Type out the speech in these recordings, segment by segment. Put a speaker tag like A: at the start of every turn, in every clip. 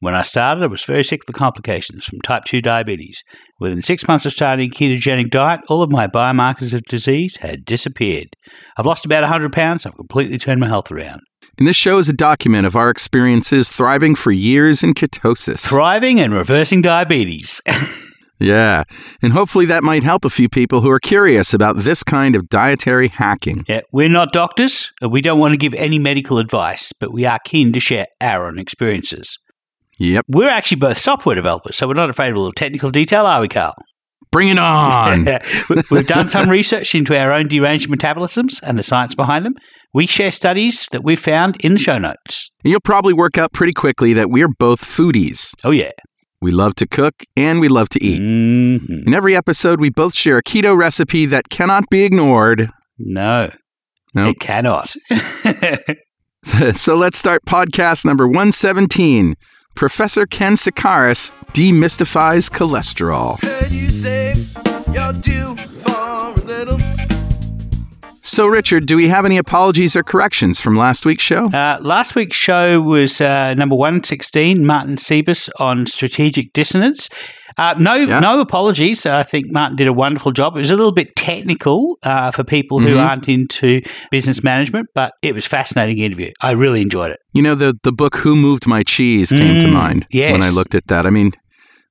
A: When I started, I was very sick for complications from type 2 diabetes. Within six months of starting a ketogenic diet, all of my biomarkers of disease had disappeared. I've lost about 100 pounds. I've completely turned my health around.
B: And this show is a document of our experiences thriving for years in ketosis.
A: Thriving and reversing diabetes.
B: Yeah, and hopefully that might help a few people who are curious about this kind of dietary hacking.
A: yeah, we're not doctors. and We don't want to give any medical advice, but we are keen to share our own experiences.
B: Yep,
A: We're actually both software developers, so we're not afraid of a little technical detail, are we, Carl?
B: bring it on.
A: We- We've done some research into our own deranged metabolisms and the science behind them. We share studies that we've found in the show notes.
B: You'll probably work out pretty quickly that we're both foodies.
A: Oh, yeah.
B: We love to cook and we love to eat.
A: hmm
B: In every episode, we both share a keto recipe that cannot be ignored.
A: No,
B: Nope.
A: it cannot.
B: so let's start podcast number 117. Professor Ken Sikaris demystifies cholesterol.
C: Heard you say you're due for a little.
B: So, Richard, do we have any apologies or corrections from last week's show?
A: uh, last week's show was uh, number 116, Martin Sebus on strategic dissonance. Uh, no,
B: Yeah.
A: no apologies. I think Martin did a wonderful job. It was a little bit technical uh, for people who
B: Mhm.
A: aren't into business management, but it was a fascinating interview. I really enjoyed it.
B: You know, the, the book Who Moved My Cheese came to
A: Mm,
B: mind
A: yes.
B: when I looked at that. I mean,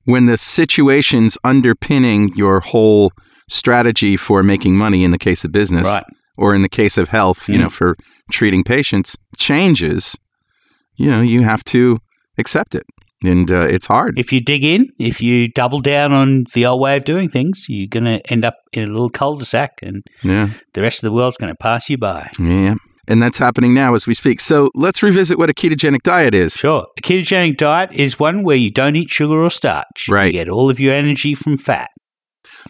B: when the situations underpinning your whole strategy for making money in the case of business
A: Right.
B: or in the case of health, you
A: Mm.
B: know, for treating patients changes, you know, you have to accept it. And uh, it's hard.
A: If you dig in, if you double down on the old way of doing things, you're going to end up in a little cul-de-sac and
B: Yeah.
A: the rest of the world's going to pass you by.
B: Yeah. And that's happening now as we speak. So let's revisit what a ketogenic diet is.
A: Sure. A ketogenic diet is one where you don't eat sugar or starch.
B: Right.
A: You get all of your energy from fat.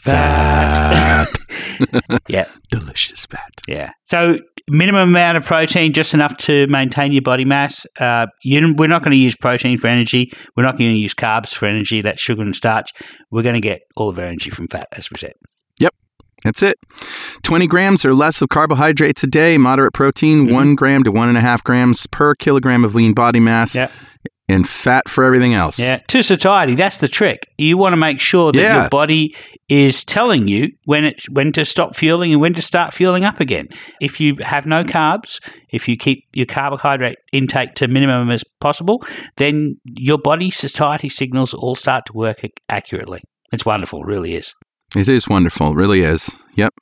B: Fat.
A: Yeah.
B: Delicious fat.
A: Yeah. So minimum amount of protein, just enough to maintain your body mass. Uh, you, we're not going to use protein for energy. We're not going to use carbs for energy. That's sugar and starch. We're going to get all of our energy from fat, as we said. Yep.
B: That's it. 20 grams or less of carbohydrates a day, moderate protein,
A: Mhm.
B: one gram to one and a half grams per kilogram of lean body mass,
A: Yeah.
B: And fat for everything else.
A: Yeah, to satiety. That's the trick. You want to make sure that
B: Yeah.
A: your body is telling you when it when to stop fueling and when to start fueling up again. If you have no carbs, if you keep your carbohydrate intake to minimum as possible, then your body satiety signals all start to work accurately. It's wonderful, really is.
B: It is wonderful. It really is. Yep.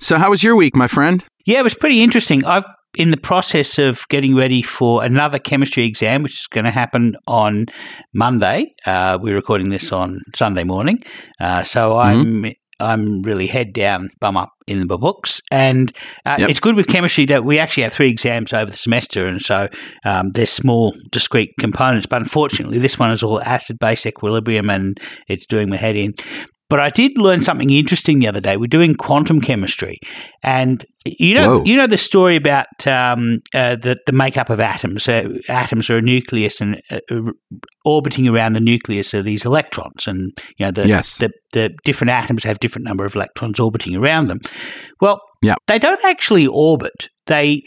B: So, how was your week, my friend?
A: Yeah, it was pretty interesting. I've in the process of getting ready for another chemistry exam, which is going to happen on Monday. Uh, we're recording this on Sunday morning, uh, so I'm I'm really head down, bum up in the books, and uh,
B: Yep.
A: it's good with chemistry that we actually have three exams over the semester, and so um, they're small, discrete components. But unfortunately, this one is all acid base equilibrium, and it's doing my head in. But I did learn something interesting the other day. We're doing quantum chemistry, and you know,
B: Whoa.
A: you know the story about um, uh, the the makeup of atoms. Uh, atoms are a nucleus, and uh, uh, orbiting around the nucleus are these electrons, and you know the,
B: Yes.
A: the the different atoms have different number of electrons orbiting around them. Well,
B: Yeah.
A: they don't actually orbit. They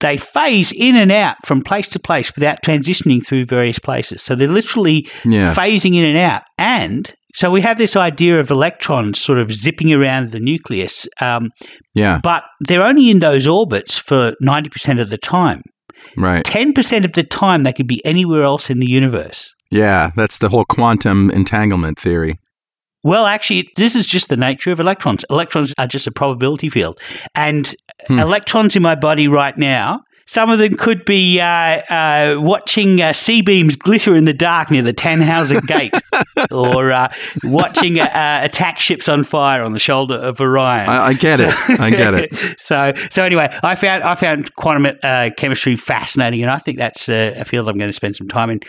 A: they phase in and out from place to place without transitioning through various places. So they're literally
B: Yeah.
A: phasing in and out. And so we have this idea of electrons sort of zipping around the nucleus, um,
B: Yeah.
A: but they're only in those orbits for 90% of the time.
B: Right.
A: 10% of the time, they could be anywhere else in the universe.
B: Yeah. That's the whole quantum entanglement theory.
A: Well, actually, this is just the nature of electrons. Electrons are just a probability field. And
B: Hmm.
A: electrons in my body right now, some of them could be uh, uh, watching uh, sea beams glitter in the dark near the Tannhauser Gate or uh, watching uh, uh, attack ships on fire on the shoulder of Orion.
B: I, I get it. I get it.
A: so, so anyway, I found I found quantum uh, chemistry fascinating, and I think that's a field I'm going to spend some time in.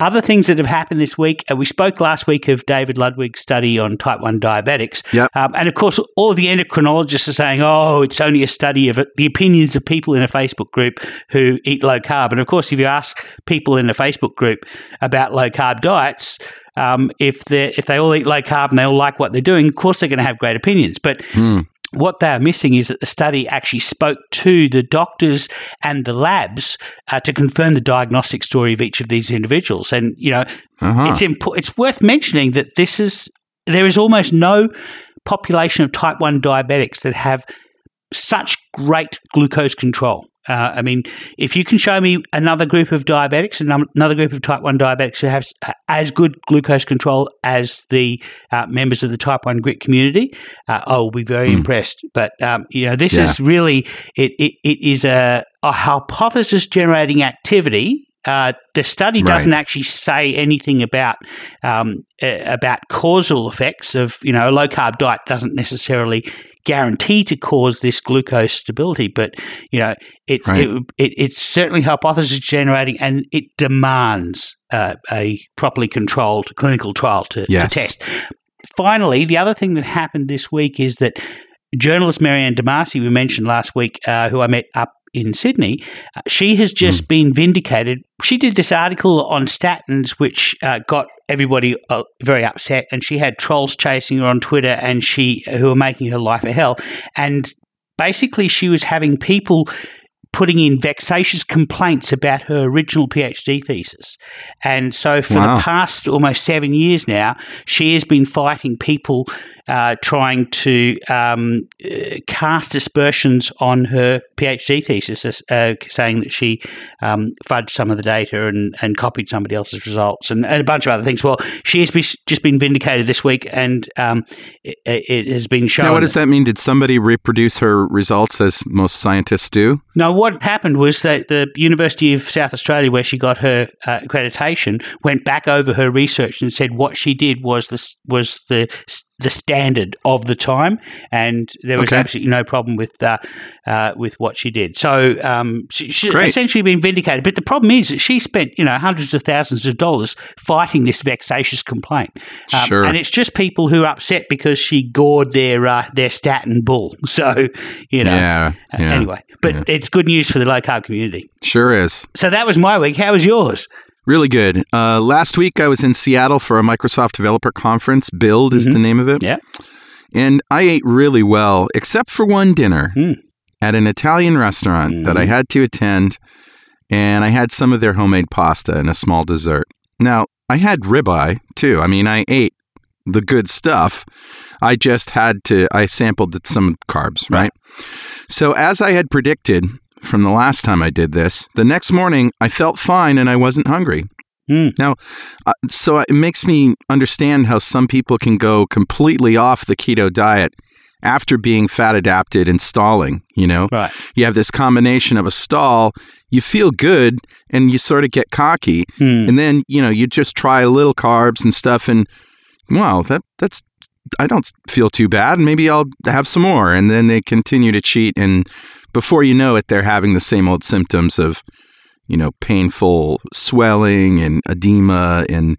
A: Other things that have happened this week, uh, we spoke last week of David Ludwig's study on type 1 diabetics.
B: Yep.
A: Um, and of course, all the endocrinologists are saying, oh, it's only a study of the opinions of people in a Facebook group who eat low carb. And of course, if you ask people in a Facebook group about low carb diets, um, if they if they all eat low carb and they all like what they're doing, of course they're going to have great opinions. But
B: Hmm.
A: What they are missing is that the study actually spoke to the doctors and the labs uh, to confirm the diagnostic story of each of these individuals. And you know,
B: Uh-huh.
A: it's impo- it's worth mentioning that this is there is almost no population of type one diabetics that have such great glucose control. Uh, I mean, if you can show me another group of diabetics, another another group of type 1 diabetics who have as good glucose control as the uh, members of the type 1 grit community, uh, I will be very
B: Hmm.
A: impressed. But, um, you know, this
B: Yeah.
A: is really, it, it, it is a, a hypothesis generating activity. Uh, the study doesn't
B: Right.
A: actually say anything about um, uh, about causal effects of you know a low carb diet doesn't necessarily guarantee to cause this glucose stability, but you know it,
B: Right.
A: it, it it's certainly hypothesis generating, and it demands uh, a properly controlled clinical trial to,
B: Yes.
A: to test. Finally, the other thing that happened this week is that journalist Maryanne Demasi, we mentioned last week, uh, who I met up in Sydney, uh, she has just been vindicated. She did this article on statins, which uh, got everybody uh, very upset, and she had trolls chasing her on Twitter, and she who were making her life a hell. And basically, she was having people putting in vexatious complaints about her original PhD thesis. And so for
B: Wow.
A: the past almost seven years now, she has been fighting people uh, trying to um, uh, cast aspersions on her PhD thesis, uh, saying that she um, fudged some of the data and, and copied somebody else's results and, and a bunch of other things. Well, she has be, just been vindicated this week, and um, it, it has been shown.
B: Now, what does that mean? Did somebody reproduce her results as most scientists do?
A: No, what happened was that the University of South Australia, where she got her uh, accreditation, went back over her research and said what she did was the was the the standard of the time, and there was
B: Okay.
A: absolutely no problem with uh, uh, with what she did. So um, she, she's
B: Great.
A: essentially been vindicated. But the problem is that she spent you know hundreds of thousands of dollars fighting this vexatious complaint, Um,
B: Sure.
A: and it's just people who are upset because she gored their uh, their statin bull. So you know.
B: yeah,
A: Uh,
B: yeah.
A: Anyway, but
B: yeah.
A: it's good news for the low carb community.
B: Sure is.
A: So that was my week. How was yours?
B: Really good. Uh, last week I was in Seattle for a Microsoft Developer Conference. Build is
A: Mhm.
B: the name of it.
A: Yeah.
B: And I ate really well, except for one dinner
A: Mm.
B: at an Italian restaurant that I
A: Mhm.
B: had to attend. And I had some of their homemade pasta and a small dessert. Now, I had ribeye too. I mean, I ate the good stuff. I just had to, I sampled some carbs, right? So, as I had predicted from the last time I did this, the next morning I felt fine and I wasn't hungry.
A: Hmm.
B: Now, uh, so it makes me understand how some people can go completely off the keto diet after being fat adapted and stalling, you know?
A: Right.
B: You have this combination of a stall, you feel good and you sort of get cocky
A: Hmm.
B: and then, you know, you just try a little carbs and stuff and wow, that that's I don't feel too bad and maybe I'll have some more and then they continue to cheat and before you know it they're having the same old symptoms of you know, painful swelling and edema and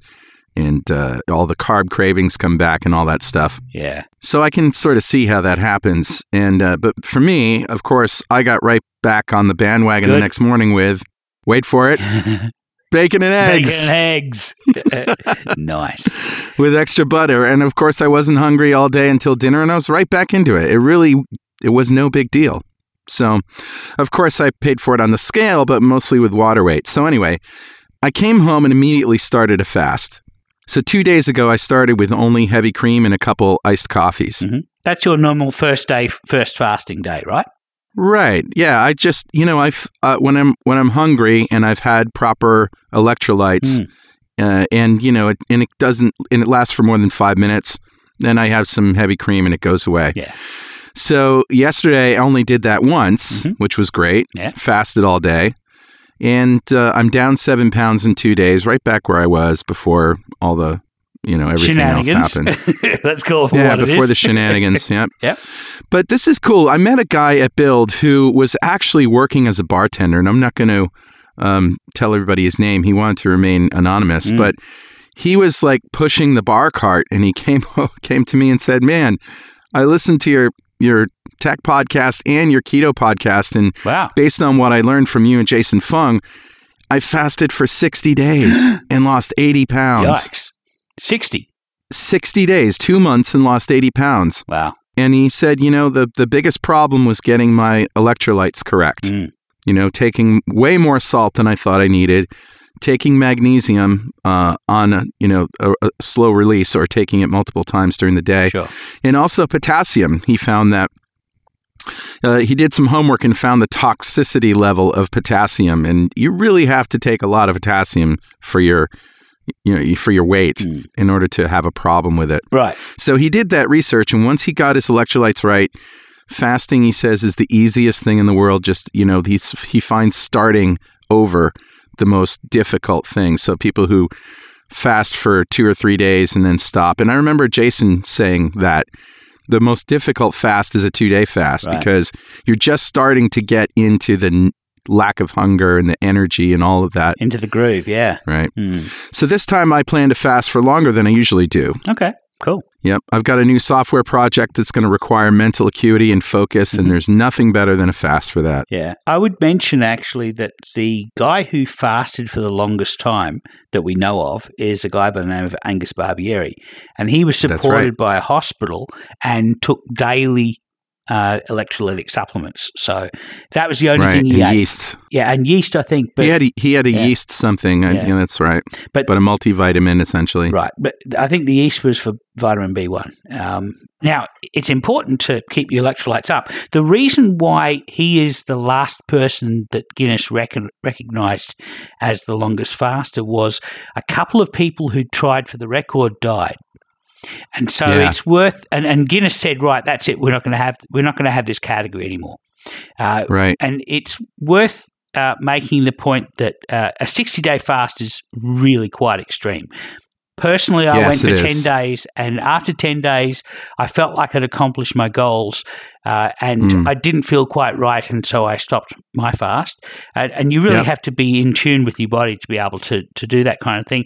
B: and uh, all the carb cravings come back and all that stuff.
A: Yeah.
B: So I can sort of see how that happens. And uh, but for me, of course, I got right back on the bandwagon the next morning with wait for it, bacon and eggs
A: Bacon and eggs. nice.
B: with extra butter. And of course, I wasn't hungry all day until dinner, and I was right back into it. It really, it was no big deal. So, of course, I paid for it on the scale, but mostly with water weight. So anyway, I came home and immediately started a fast. So two days ago, I started with only heavy cream and a couple iced coffees.
A: Mhm. That's your normal first day, first fasting day, right?
B: Right. Yeah. I just, you know, I've uh, when I'm when I'm hungry and I've had proper electrolytes,
A: Mm.
B: uh, and you know, it, and it doesn't, and it lasts for more than five minutes. Then I have some heavy cream and it goes away.
A: Yeah.
B: So yesterday I only did that once,
A: Mhm.
B: which was great.
A: Yeah.
B: Fasted all day, and uh, I'm down seven pounds in two days, right back where I was before all the, you know, everything else happened.
A: That's cool.
B: Yeah, before the shenanigans. Yep.
A: Yep.
B: But this is cool. I met a guy at Build who was actually working as a bartender, and I'm not going to um, tell everybody his name. He wanted to remain anonymous,
A: Mm.
B: but he was like pushing the bar cart, and he came came to me and said, "Man, I listened to your your tech podcast and your keto podcast, and
A: Wow.
B: based on what I learned from you and Jason Fung, I fasted for 60 days and lost 80 pounds.
A: Yikes. 60.
B: 60 days, two months, and lost 80 pounds.
A: Wow.
B: And he said, you know, the, the biggest problem was getting my electrolytes correct.
A: Mm.
B: You know, taking way more salt than I thought I needed, taking magnesium uh, on, a, you know, a, a slow release or taking it multiple times during the day.
A: Sure.
B: And also potassium. He found that uh, he did some homework and found the toxicity level of potassium, and you really have to take a lot of potassium for your, you know, for your weight
A: Mm.
B: in order to have a problem with it.
A: Right.
B: So he did that research, and once he got his electrolytes right, fasting, he says, is the easiest thing in the world. Just you know, he's he finds starting over the most difficult thing. So people who fast for two or three days and then stop. And I remember Jason saying that the most difficult fast is a two day fast
A: Right.
B: because you're just starting to get into the n- lack of hunger and the energy and all of that.
A: Into the groove. Yeah.
B: Right.
A: Mm.
B: So this time I plan to fast for longer than I usually do.
A: Okay. Cool.
B: Yep. I've got a new software project that's going to require mental acuity and focus,
A: Mhm.
B: and there's nothing better than a fast for that.
A: Yeah. I would mention actually that the guy who fasted for the longest time that we know of is a guy by the name of Angus Barbieri. And he was supported
B: right.
A: by a hospital and took daily uh, electrolytic supplements. So that was the only
B: right.
A: thing he ate.
B: yeast.
A: Yeah. And yeast, I think. But,
B: he had a, he had a
A: yeah.
B: yeast something. I-
A: Yeah.
B: yeah, that's right.
A: But-
B: but a multivitamin essentially.
A: Right, but I think the yeast was for vitamin B1. Um, now, it's important to keep your electrolytes up. The reason why he is the last person that Guinness recon- recognized as the longest faster was a couple of people who tried for the record died. And so
B: Yeah.
A: it's worth and, and Guinness said, right, that's it. We're not going to have we're not going to have this category anymore. Uh,
B: Right.
A: and it's worth uh, making the point that uh, a 60 day fast is really quite extreme. Personally, I
B: Yes,
A: went for
B: is.
A: 10 days, and after 10 days, I felt like I'd accomplished my goals, uh, and
B: Mm.
A: I didn't feel quite right, and so I stopped my fast. And, and you really
B: Yep.
A: have to be in tune with your body to be able to, to do that kind of thing.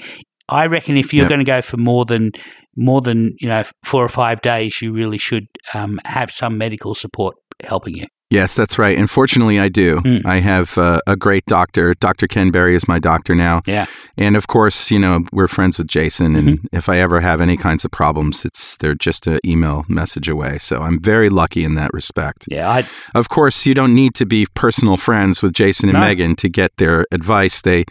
A: I reckon if you're
B: Yep.
A: going to go for more than more than you know four or five days, you really should um, have some medical support helping you.
B: Yes, that's right. And fortunately, I do.
A: Mm.
B: I have uh, a great doctor. Dr. Ken Berry is my doctor now.
A: Yeah.
B: And of course, you know, we're friends with Jason. And
A: Mm-hmm.
B: if I ever have any kinds of problems, it's they're just an email message away. So I'm very lucky in that respect.
A: Yeah, I,
B: Of course, you don't need to be personal friends with Jason and
A: No.
B: Megan to get their advice. They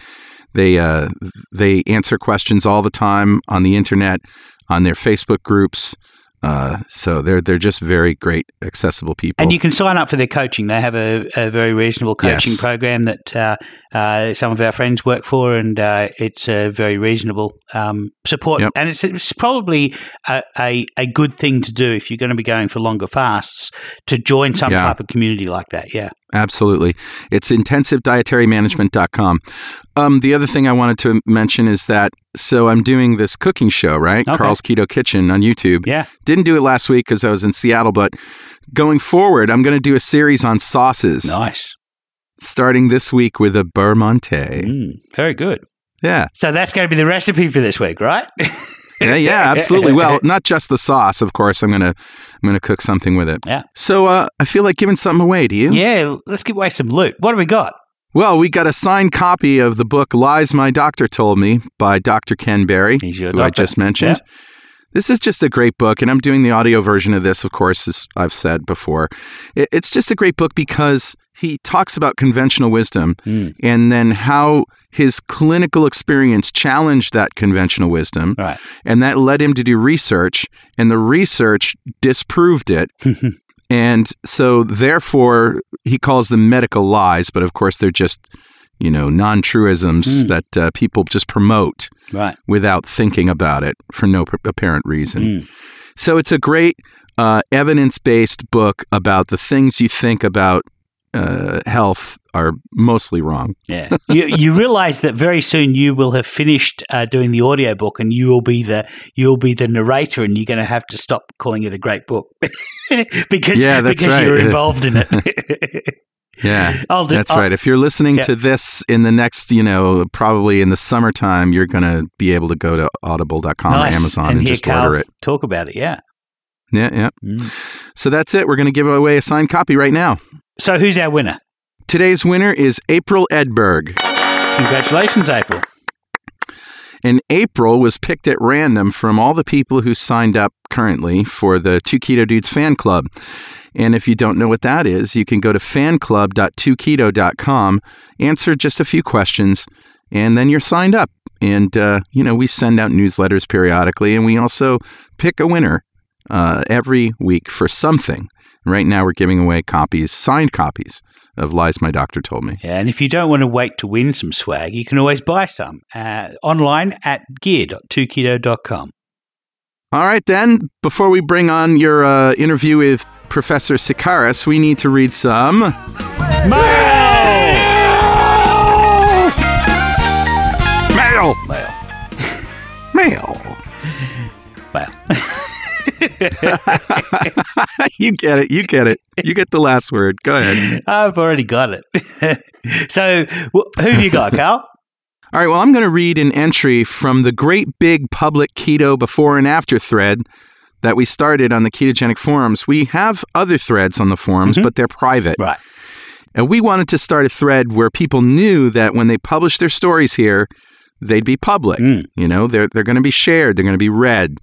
B: they uh, they answer questions all the time on the internet, on their Facebook groups. Uh, so they're they're just very great, accessible people.
A: And you can sign up for their coaching. They have a, a very reasonable coaching
B: Yes.
A: program that uh, uh, some of our friends work for, and uh, it's a very reasonable um, support.
B: Yep.
A: And it's, it's probably a, a, a good thing to do if you're going to be going for longer fasts to join some
B: Yeah.
A: type of community like that. Yeah.
B: Absolutely. It's intensivedietarymanagement.com. Um, the other thing I wanted to mention is that so I'm doing this cooking show, right?
A: Okay.
B: Carl's Keto Kitchen on YouTube.
A: Yeah.
B: Didn't do it last week because I was in Seattle, but going forward, I'm going to do a series on sauces
A: Nice.
B: Starting this week with a beurre monté.
A: Mm, very good.
B: Yeah.
A: So that's going to be the recipe for this week, right?
B: Yeah, yeah, absolutely. Well, not just the sauce, of course. I'm gonna I'm gonna cook something with it.
A: Yeah.
B: So uh, I feel like giving something away. Do you?
A: yeah. Let's give away some loot. What do we got?
B: Well, we got a signed copy of the book "Lies My Doctor Told Me" by Dr. Ken Berry,
A: He's your
B: who I just mentioned. This is just a great book, and I'm doing the audio version of this, of course, as I've said before. It's just a great book because he talks about conventional wisdom
A: Mm,
B: and then how his clinical experience challenged that conventional wisdom.
A: right.
B: And that led him to do research, and the research disproved it. and so, therefore, he calls them medical lies, but of course, they're just, you know, non truisms
A: Mm.
B: that uh, people just promote
A: right.
B: without thinking about it for no p- apparent reason.
A: Mm.
B: So, it's a great uh, evidence based book about the things you think about uh, health are mostly wrong.
A: Yeah. you, you realize that very soon you will have finished uh, doing the audiobook and you will be the you'll be the narrator and you're going to have to stop calling it a great book because
B: Yeah, that's
A: because
B: right.
A: you're involved in it.
B: Yeah,
A: I'll do-
B: that's
A: I'll-
B: right. If you're listening
A: Yeah.
B: to this in the next, you know, probably in the summertime, you're going to be able to go to audible.com
A: Nice.
B: or Amazon and,
A: hear
B: just
A: Carl
B: order it.
A: Talk about it, yeah.
B: Yeah, yeah.
A: Mm.
B: So that's it. We're going to give away a signed copy right now.
A: So who's our winner?
B: Today's winner is April Edberg.
A: Congratulations, April.
B: And April was picked at random from all the people who signed up currently for the Two Keto Dudes fan club. And if you don't know what that is, you can go to fanclub.2keto.com, answer just a few questions, and then you're signed up. And, uh, you know, we send out newsletters periodically, and we also pick a winner uh, every week for something. Right now, we're giving away copies, signed copies of Lies My Doctor Told Me.
A: Yeah, and if you don't want to wait to win some swag, you can always buy some uh, online at gear.2keto.com.
B: All right, then, before we bring on your uh, interview with Professor Sikaris, we need to read some. Mail!
A: Well,
B: Mail!
A: well.
B: you get it. You get it. You get the last word. Go ahead.
A: I've already got it. so, wh- who do you got, Carl?
B: All right, well, I'm going to read an entry from the great big public keto before and after thread that we started on the ketogenic forums. We have other threads on the forums,
A: Mhm.
B: but they're private.
A: Right.
B: And we wanted to start a thread where people knew that when they published their stories here, they'd be public.
A: Mm.
B: You know, they're they're going to be shared, they're going to be read,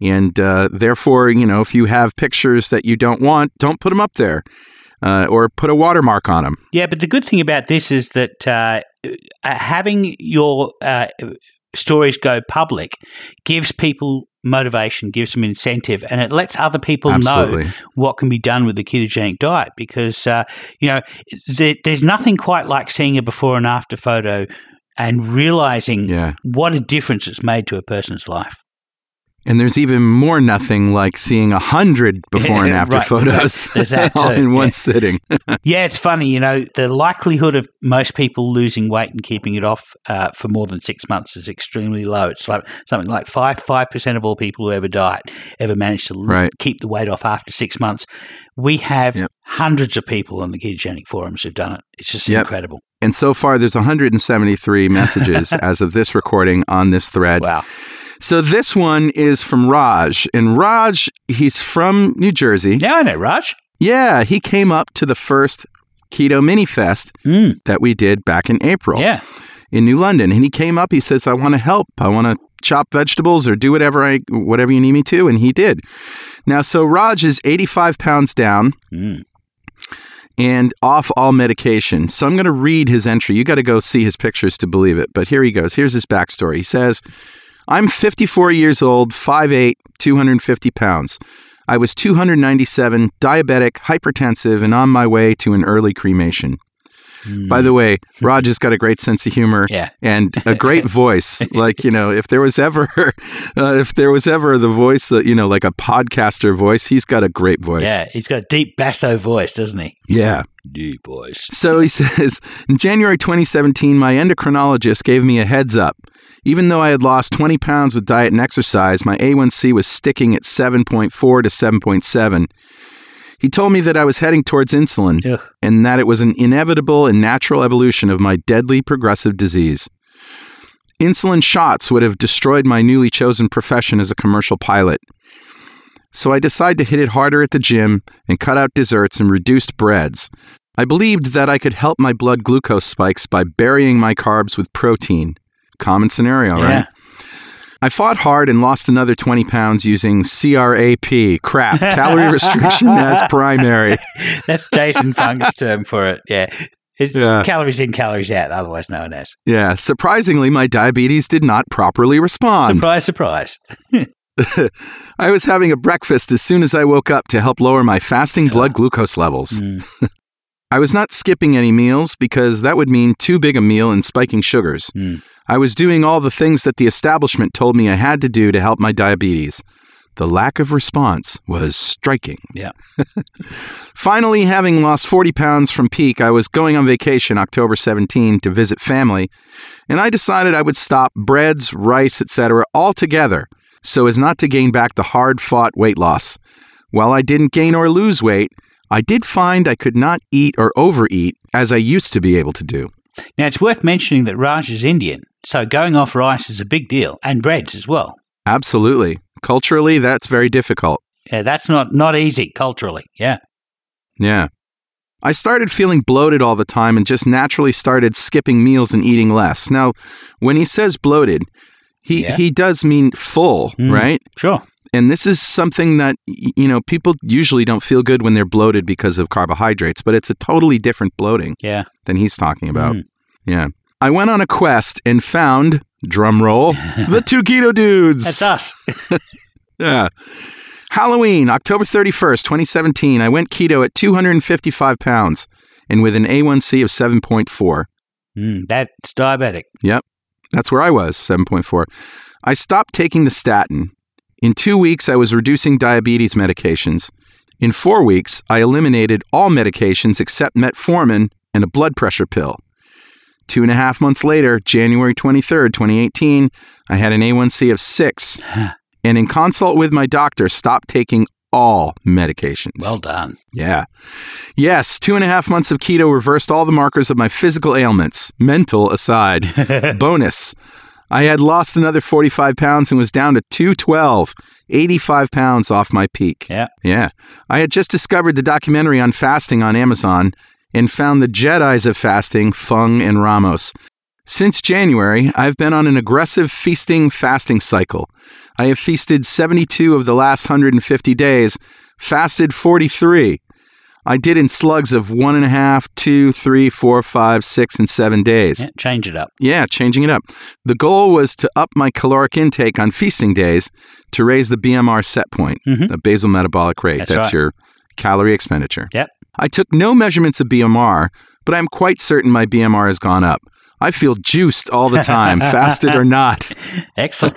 B: and uh, therefore, you know, if you have pictures that you don't want, don't put them up there, uh, or put a watermark on them.
A: Yeah, but the good thing about this is that uh, uh, having your uh, stories go public gives people motivation, gives them incentive, and it lets other people know what can be done with the ketogenic diet because uh, you know there, there's nothing quite like seeing a before and after photo and realizing
B: Yeah.
A: what a difference it's made to a person's life.
B: And there's even more nothing like seeing a hundred before and after
A: right.
B: photos
A: that
B: all in one
A: yeah.
B: sitting.
A: Yeah, it's funny, you know, the likelihood of most people losing weight and keeping it off uh, for more than six months is extremely low. It's like something like five five percent of all people who ever diet ever manage to
B: Right.
A: keep the weight off after six months. We have
B: Yep.
A: hundreds of people on the ketogenic forums who've done it. It's just
B: Yep.
A: incredible.
B: And so far, there's 173 messages as of this recording on this thread.
A: Wow.
B: So this one is from Raj. And Raj, he's from New Jersey.
A: Yeah, I know, Raj.
B: Yeah, he came up to the first Keto Mini Fest
A: Mm,
B: that we did back in April
A: yeah.
B: in New London. And he came up, he says, I want to help. I want to chop vegetables or do whatever I whatever you need me to. And he did. Now, so Raj is 85 pounds down
A: Mm.
B: and off all medication. So I'm going to read his entry. You got to go see his pictures to believe it. But here he goes. Here's his backstory. He says, I'm 54 years old, 5'8, 250 pounds. I was 297, diabetic, hypertensive, and on my way to an early cremation. By the way, Raj has got a great sense of humor
A: Yeah.
B: and a great voice. Like you know, if there was ever, uh, if there was ever the voice that you know, like a podcaster voice, he's got a great voice.
A: Yeah, he's got a deep basso voice, doesn't he?
B: yeah.
A: Deep voice.
B: So he says, in January 2017, my endocrinologist gave me a heads up. Even though I had lost 20 pounds with diet and exercise, my A1C was sticking at 7.4 to 7.7. He told me that I was heading towards insulin
A: Ugh.
B: and that it was an inevitable and natural evolution of my deadly progressive disease. Insulin shots would have destroyed my newly chosen profession as a commercial pilot. So I decided to hit it harder at the gym and cut out desserts and reduced breads. I believed that I could help my blood glucose spikes by burying my carbs with protein. Common scenario,
A: Yeah.
B: right? I fought hard and lost another 20 pounds using CRAP, crap, calorie restriction as primary.
A: That's Jason Fung's term for it. Yeah. It's
B: Yeah.
A: calories in, calories out, otherwise known as.
B: Yeah, surprisingly, my diabetes did not properly respond.
A: Surprise, surprise.
B: I was having a breakfast as soon as I woke up to help lower my fasting blood glucose levels.
A: Mm.
B: I was not skipping any meals because that would mean too big a meal and spiking sugars.
A: Mm.
B: I was doing all the things that the establishment told me I had to do to help my diabetes. The lack of response was striking.
A: Yeah.
B: Finally, having lost 40 pounds from peak, I was going on vacation October 17 to visit family, and I decided I would stop breads, rice, etc. altogether so as not to gain back the hard fought weight loss. While I didn't gain or lose weight, I did find I could not eat or overeat as I used to be able to do.
A: Now, it's worth mentioning that Raj is Indian, so going off rice is a big deal, and breads as well.
B: Absolutely. Culturally, that's very difficult.
A: Yeah, that's not, not easy culturally. Yeah.
B: Yeah. I started feeling bloated all the time and just naturally started skipping meals and eating less. Now, when he says bloated, he,
A: Yeah.
B: he does mean full,
A: Mm.
B: right?
A: Sure.
B: And this is something that, you know, people usually don't feel good when they're bloated because of carbohydrates, but it's a totally different bloating
A: Yeah.
B: than he's talking about.
A: Mm.
B: Yeah. I went on a quest and found, drum roll, the two keto dudes.
A: That's us.
B: Yeah. Halloween, October 31st, 2017. I went keto at 255 pounds and with an A1C of 7.4.
A: Mm, that's diabetic. Yep.
B: That's where I was, 7.4. I stopped taking the statin. In two weeks, I was reducing diabetes medications. In four weeks, I eliminated all medications except metformin and a blood pressure pill. Two and a half months later, January 23rd, 2018, I had an A1C of six. And in consult with my doctor, stopped taking all medications.
A: Well done.
B: Yeah. Yes, two and a half months of keto reversed all the markers of my physical ailments, mental aside. Bonus. I had lost another 45 pounds and was down to 212, 85 pounds off my peak.
A: Yeah.
B: Yeah. I had just discovered the documentary on fasting on Amazon and found the Jedi's of fasting, Fung and Ramos. Since January, I've been on an aggressive feasting fasting cycle. I have feasted 72 of the last 150 days, fasted 43. I did in slugs of one and a half, two, three, four, five, six, and seven days.
A: yeah. Change it up.
B: Yeah, changing it up. The goal was to up my caloric intake on feasting days to raise the BMR set point,
A: Mhm.
B: the basal metabolic rate.
A: That's
B: That's,
A: right.
B: your calorie expenditure.
A: Yep.
B: I took no measurements of BMR, but I'm quite certain my BMR has gone up. I feel juiced all the time, fasted or not.
A: Excellent.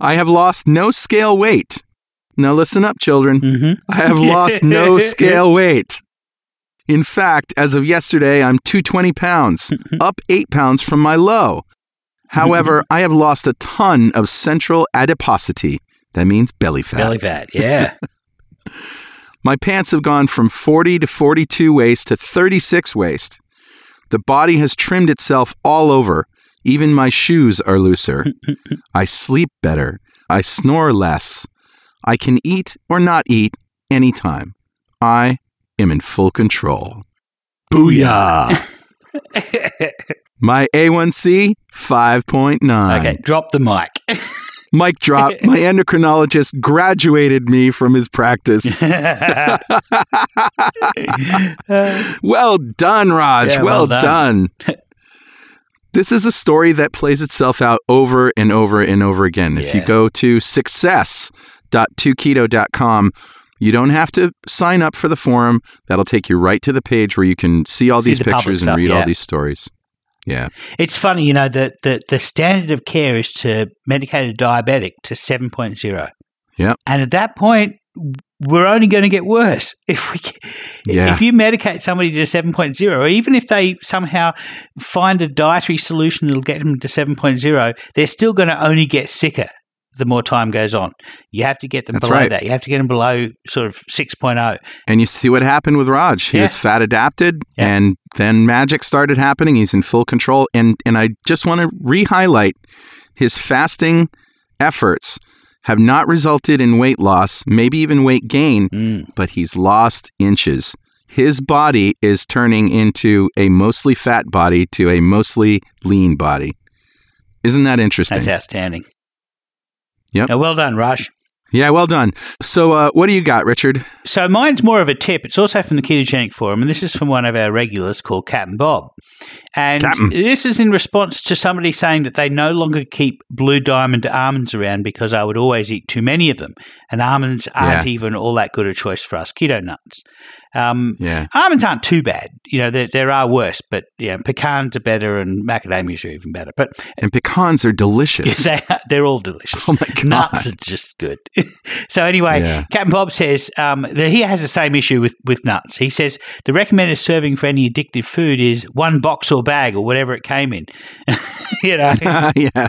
B: I have lost no scale weight. Now listen up, children.
A: hmm
B: I have lost no scale weight. In fact, as of yesterday, I'm 220 pounds, up 8 pounds from my low. However, I have lost a ton of central adiposity. That means belly fat.
A: Belly fat. Yeah.
B: My pants have gone from 40 to 42 waist to 36 waist. The body has trimmed itself all over. Even my shoes are looser. I sleep better. I snore less. I can eat or not eat anytime. I am in full control. Booyah! My A1C, 5.9.
A: okay. Drop the mic.
B: Mic drop. My endocrinologist graduated me from his practice. Well done, Raj.
A: Yeah,
B: well,
A: well
B: done. this is a story that plays itself out over and over and over again. If you go to success.2keto.com, you don't have to sign up for the forum. That'll take you right to the page where you can see all
A: See
B: these
A: the
B: pictures and
A: stuff,
B: read
A: yeah.
B: all these stories. Yeah.
A: It's funny, you know, that the, the standard of care is to medicate a diabetic to 7.0.
B: Yep.
A: And at that point, we're only going to get worse. If we
B: Yeah.
A: if you medicate somebody to 7.0, or even if they somehow find a dietary solution that'll get them to 7.0, they're still going to only get sicker the more time goes on. You have to get them
B: That's
A: below
B: right.
A: that. You have to get them below sort of oh. 6.0.
B: And you see what happened with Raj. He
A: Yeah.
B: was fat adapted,
A: Yeah.
B: and then magic started happening. He's in full control. And and I just want to re-highlight his fasting efforts have not resulted in weight loss, maybe even weight gain,
A: Mm.
B: but he's lost inches. His body is turning into a mostly fat body to a mostly lean body. Isn't that interesting?
A: That's outstanding.
B: Yep.
A: Now, well done, Raj.
B: Yeah, well done. So, uh, what do you got, Richard?
A: So mine's more of a tip. It's also from the Ketogenic Forum, and this is from one of our regulars called Captain Bob. And
B: Captain.
A: this is in response to somebody saying that they no longer keep blue diamond almonds around because I would always eat too many of them. And almonds aren't
B: Yeah.
A: even all that good a choice for us keto nuts. Um,
B: Yeah.
A: almonds aren't too bad. You know, there, there are worse, but yeah, pecans are better and macadamias are even better. But
B: And pecans are delicious.
A: they, they're all delicious.
B: Oh my God.
A: Nuts are just good. so anyway,
B: Yeah.
A: Captain Bob says um, that he has the same issue with, with nuts. He says the recommended serving for any addictive food is one box or bag or whatever it came in. you know.
B: yeah.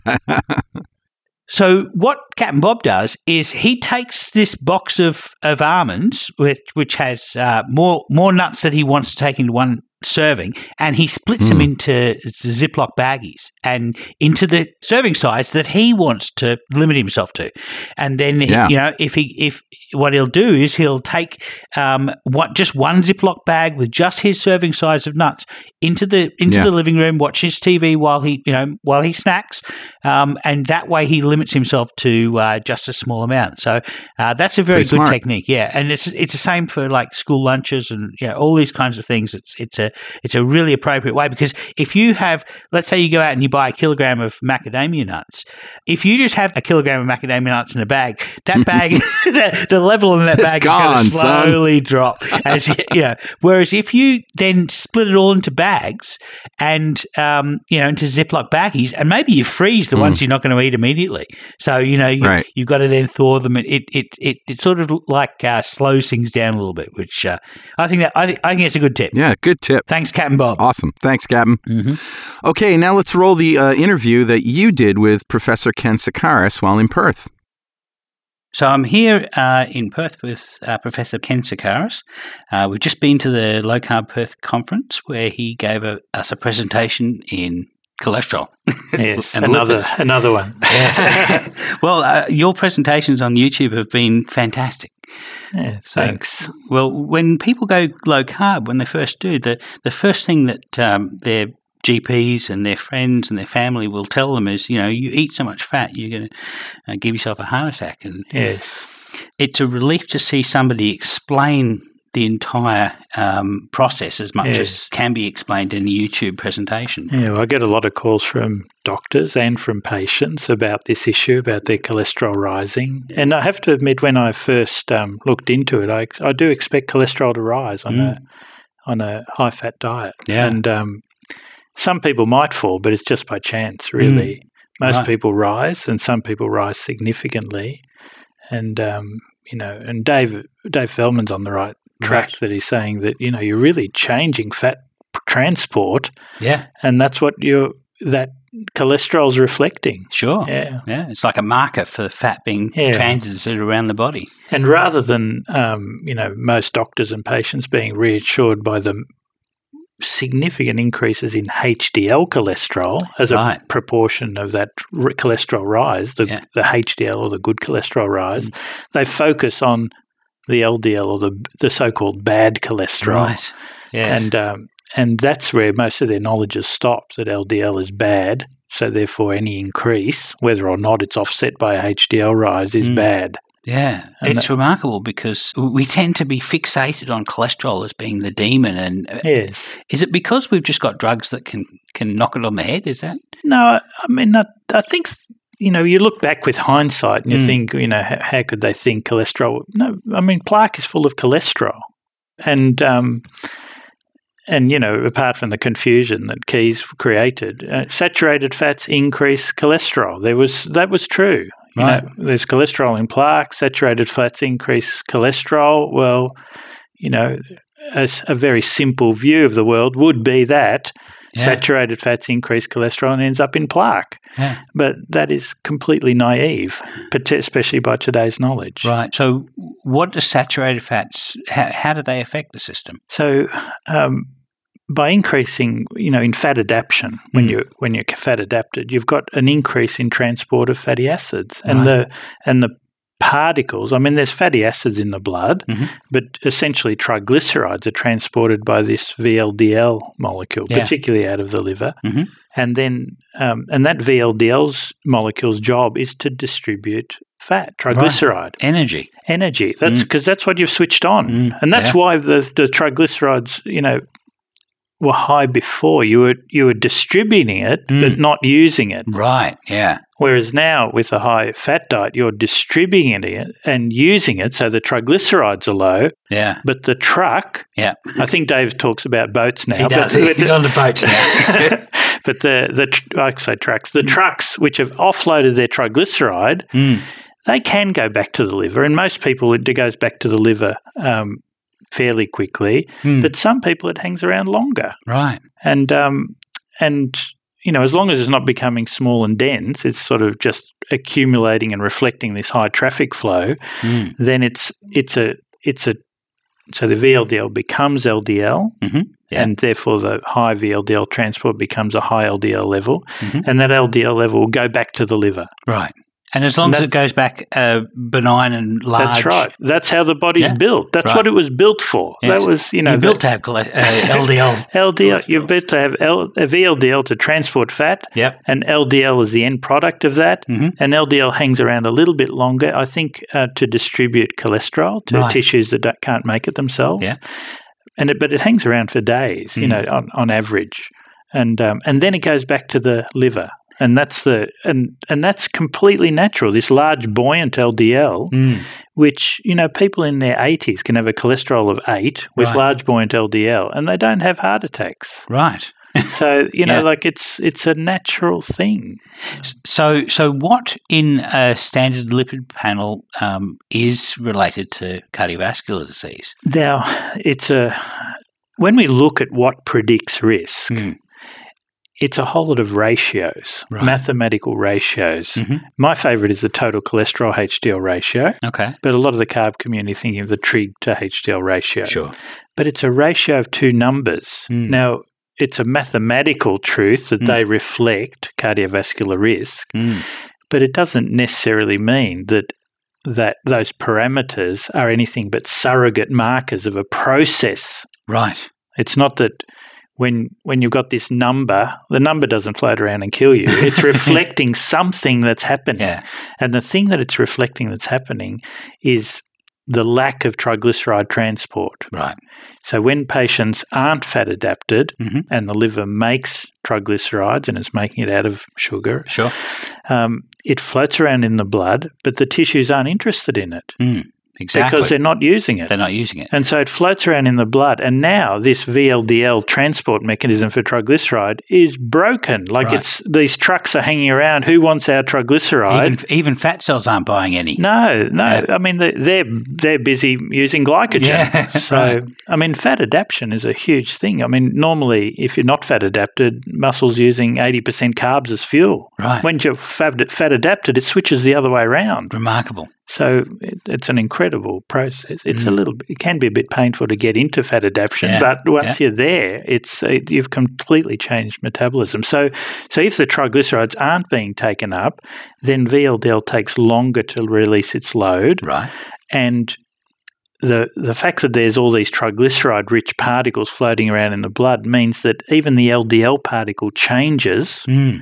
A: So what Captain Bob does is he takes this box of, of almonds, which which has uh, more more nuts that he wants to take into one serving, and he splits them
B: Mm.
A: into Ziploc baggies and into the serving size that he wants to limit himself to. And then he,
B: Yeah.
A: you know if he if what he'll do is he'll take um, what just one Ziploc bag with just his serving size of nuts into the into
B: Yeah.
A: the living room, watch his TV while he you know while he snacks, um, and that way he limits himself to uh, just a small amount. So uh, that's a very
B: Pretty
A: good
B: smart.
A: technique, yeah. And it's it's the same for like school lunches and yeah all these kinds of things. It's it's a it's a really appropriate way because if you have let's say you go out and you buy a kilogram of macadamia nuts, if you just have a kilogram of macadamia nuts in a bag, that bag the, the level in that
B: It's
A: bag
B: gone,
A: is going to
B: son.
A: slowly drop as you, you know. Whereas if you then split it all into bags and um, you know into Ziploc baggies, and maybe you freeze the ones you're not going to eat immediately. So you know you,
B: Right.
A: you've got to then thaw them. It it it it, it sort of like uh, slows things down a little bit, which uh, I think that I think I think it's a good tip.
B: Yeah, good tip.
A: Thanks, Captain Bob.
B: Awesome. Thanks, Captain.
A: Mm-hmm.
B: Okay, now let's roll the uh, interview that you did with Professor Ken Sikaris while in Perth.
A: So I'm here uh, in Perth with uh, Professor Ken Sikaris. Uh, we've just been to the Low Carb Perth conference where he gave a, us a presentation in cholesterol.
D: Yes,
A: And
D: another
A: lipids.
D: another one.
A: Yes. well, uh, your presentations on YouTube have been fantastic.
D: Yeah,
A: So-
D: thanks.
A: Well, when people go low carb, when they first do, the, the first thing that um, their GPs and their friends and their family will tell them is, you know, you eat so much fat, you're going to uh, give yourself a heart attack. And
D: Yes,
A: it's a relief to see somebody explain the entire um, process as much
D: Yes.
A: as can be explained in a YouTube presentation.
D: yeah. Well, I get a lot of calls from doctors and from patients about this issue about their cholesterol rising. And I have to admit, when I first um, looked into it, I, I do expect cholesterol to rise on a on a high fat diet.
A: Yeah.
D: and um, some people might fall, but it's just by chance, really. Most
A: Right.
D: people rise, and some people rise significantly. And um, you know, and Dave Dave Feldman's on the right track
A: Right.
D: that he's saying that you know you're really changing fat transport,
A: Yeah,
D: and that's what you're that cholesterol's reflecting.
A: sure.
D: Yeah,
A: Yeah, it's like a marker for fat being
D: Yeah.
A: transited around the body.
D: and rather than um, you know most doctors and patients being reassured by the significant increases in HDL cholesterol as
A: Right.
D: a proportion of that r- cholesterol rise, the,
A: Yeah.
D: the HDL or the good cholesterol rise, they focus on the LDL or the the so-called bad cholesterol,
A: Right. Yes.
D: and um, and that's where most of their knowledge has stopped. That LDL is bad, so therefore any increase, whether or not it's offset by a HDL rise, is
A: Mm.
D: bad.
A: Yeah,
D: And
A: it's remarkable because we tend to be fixated on cholesterol as being the demon. And uh,
D: Yes.
A: is it because we've just got drugs that can, can knock it on the head? Is that?
D: No, I I mean, I, I think you know, you look back with hindsight and you
A: Mm.
D: think, you know, how, how could they think cholesterol? No, I mean, plaque is full of cholesterol, and um, and you know, apart from the confusion that Keys created, uh, saturated fats increase cholesterol. There was that was true. You
A: Right.
D: know, there's cholesterol in plaque. Saturated fats increase cholesterol. Well, you know, a very simple view of the world would be that
A: Yeah.
D: saturated fats increase cholesterol and ends up in plaque.
A: Yeah.
D: But that is completely naive, especially by today's knowledge.
A: Right. So, what do saturated fats? How, how do they affect the system?
D: So, um, by increasing, you know, in fat adaptation, when
A: Mm.
D: you when you're fat adapted, you've got an increase in transport of fatty acids, and
A: Right.
D: the and the particles. I mean, there's fatty acids in the blood,
A: Mhm.
D: but essentially triglycerides are transported by this VLDL molecule,
A: Yeah.
D: particularly out of the liver,
A: Mhm.
D: and then um, and that VLDL's molecule's job is to distribute fat, triglyceride
A: Energy.
D: energy. That's
A: Mm.
D: because that's what you've switched on,
A: Mm,
D: and that's
A: yeah.
D: why the the triglycerides, you know, were high before. You were you were distributing it,
A: Mm.
D: but not using it.
A: Right. Yeah.
D: Whereas now, with a high fat diet, you're distributing it and using it, so the triglycerides are low.
A: Yeah.
D: But the truck,
A: Yeah.
D: I think Dave talks about boats now.
A: He does.
D: But,
A: He's on the boats now.
D: but the the I say trucks, the trucks which have offloaded their triglyceride,
A: Mm.
D: they can go back to the liver, and most people it goes back to the liver um, fairly quickly.
A: Mm.
D: But some people it hangs around longer,
A: Right.
D: and um, and you know, as long as it's not becoming small and dense, it's sort of just accumulating and reflecting this high traffic flow.
A: Mm.
D: Then it's it's a it's a so the VLDL becomes LDL,
A: Mm-hmm. Yeah.
D: and therefore the high VLDL transport becomes a high LDL level,
A: Mhm.
D: and that LDL level will go back to the liver.
A: Right. And as long as it goes back uh, benign and large.
D: That's right. That's how the body's
A: Yeah.
D: built. That's
A: Right.
D: what it was built for.
A: Yes.
D: That was, you know,
A: You're built to have uh, LDL.
D: LDL. You're built to have L, a VLDL to transport fat,
A: Yep.
D: and LDL is the end product of that.
A: Mhm.
D: And LDL hangs around a little bit longer, I think, uh, to distribute cholesterol to
A: Right.
D: tissues that can't make it themselves.
A: Yeah.
D: And it, but it hangs around for days, you
A: Mm.
D: know, on, on average, and um, and then it goes back to the liver. And that's the and and that's completely natural. This large buoyant LDL,
A: Mm.
D: which you know people in their eighties can have a cholesterol of eight with
A: Right.
D: large buoyant LDL, and they don't have heart attacks.
A: Right.
D: So you know,
A: Yeah.
D: like it's it's a natural thing.
A: So, so what in a standard lipid panel um, is related to cardiovascular disease?
D: Now it's a when we look at what predicts risk,
A: Mm.
D: It's a whole lot of ratios,
A: Right.
D: mathematical ratios.
A: Mhm.
D: My favorite is the total cholesterol HDL ratio,
A: Okay.
D: but a lot of the carb community thinking of the trig to HDL ratio.
A: Sure.
D: But it's a ratio of two numbers.
A: Mm.
D: Now, it's a mathematical truth that
A: Mm.
D: they reflect cardiovascular risk,
A: Mm.
D: but it doesn't necessarily mean that that those parameters are anything but surrogate markers of a process.
A: Right.
D: It's not that when when you've got this number, the number doesn't float around and kill you. It's reflecting something that's happening.
A: Yeah.
D: And the thing that it's reflecting that's happening is the lack of triglyceride transport.
A: Right.
D: So when patients aren't fat adapted
A: Mhm.
D: and the liver makes triglycerides and it's making it out of sugar,
A: Sure.
D: um, it floats around in the blood, but the tissues aren't interested in it
A: Mm. Exactly.
D: because they're not using it.
A: They're not using it.
D: And so it floats around in the blood. And now this VLDL transport mechanism for triglyceride is broken. Like
A: Right.
D: it's these trucks are hanging around. Who wants our triglyceride?
A: Even even fat cells aren't buying any.
D: no, no.
A: Yeah.
D: I mean, they- they're they're busy using glycogen.
A: Yeah,
D: so,
A: right.
D: I mean, fat adaptation is a huge thing. I mean, normally, if you're not fat adapted, muscles using eighty percent carbs as fuel.
A: Right.
D: When you're fat, fat adapted, it switches the other way around.
A: Remarkable.
D: So it, it's an incredible process. It's a
A: Mm.
D: little, it can be a bit painful to get into fat adaptation,
A: Yeah,
D: but once you're there, it's it, you've completely changed metabolism. So, so if the triglycerides aren't being taken up, then VLDL takes longer to release its load,
A: Right.
D: and the the fact that there's all these triglyceride rich particles floating around in the blood means that even the LDL particle changes
A: Mm.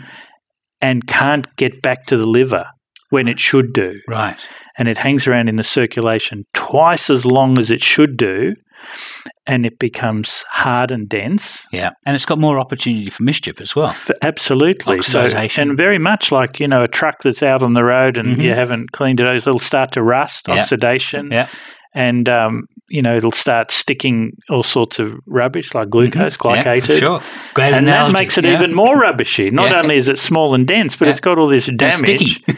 D: and can't get back to the liver when it should do
A: Right.
D: and it hangs around in the circulation twice as long as it should do, and it becomes hard and dense.
A: Yeah. And it's got more opportunity for mischief as well.
D: F- Absolutely. So, and very much like you know a truck that's out on the road and
A: Mhm.
D: you haven't cleaned it, it'll start to rust,
A: Yeah.
D: oxidation,
A: Yeah.
D: and um, you know it'll start sticking all sorts of rubbish like glucose,
A: Mm-hmm. Yeah,
D: glycated.
A: sure. Great
D: And
A: analogy.
D: that makes it
A: yeah.
D: even more rubbishy. Not
A: Yeah.
D: only is it small and dense, but
A: Yeah.
D: it's got all this damage.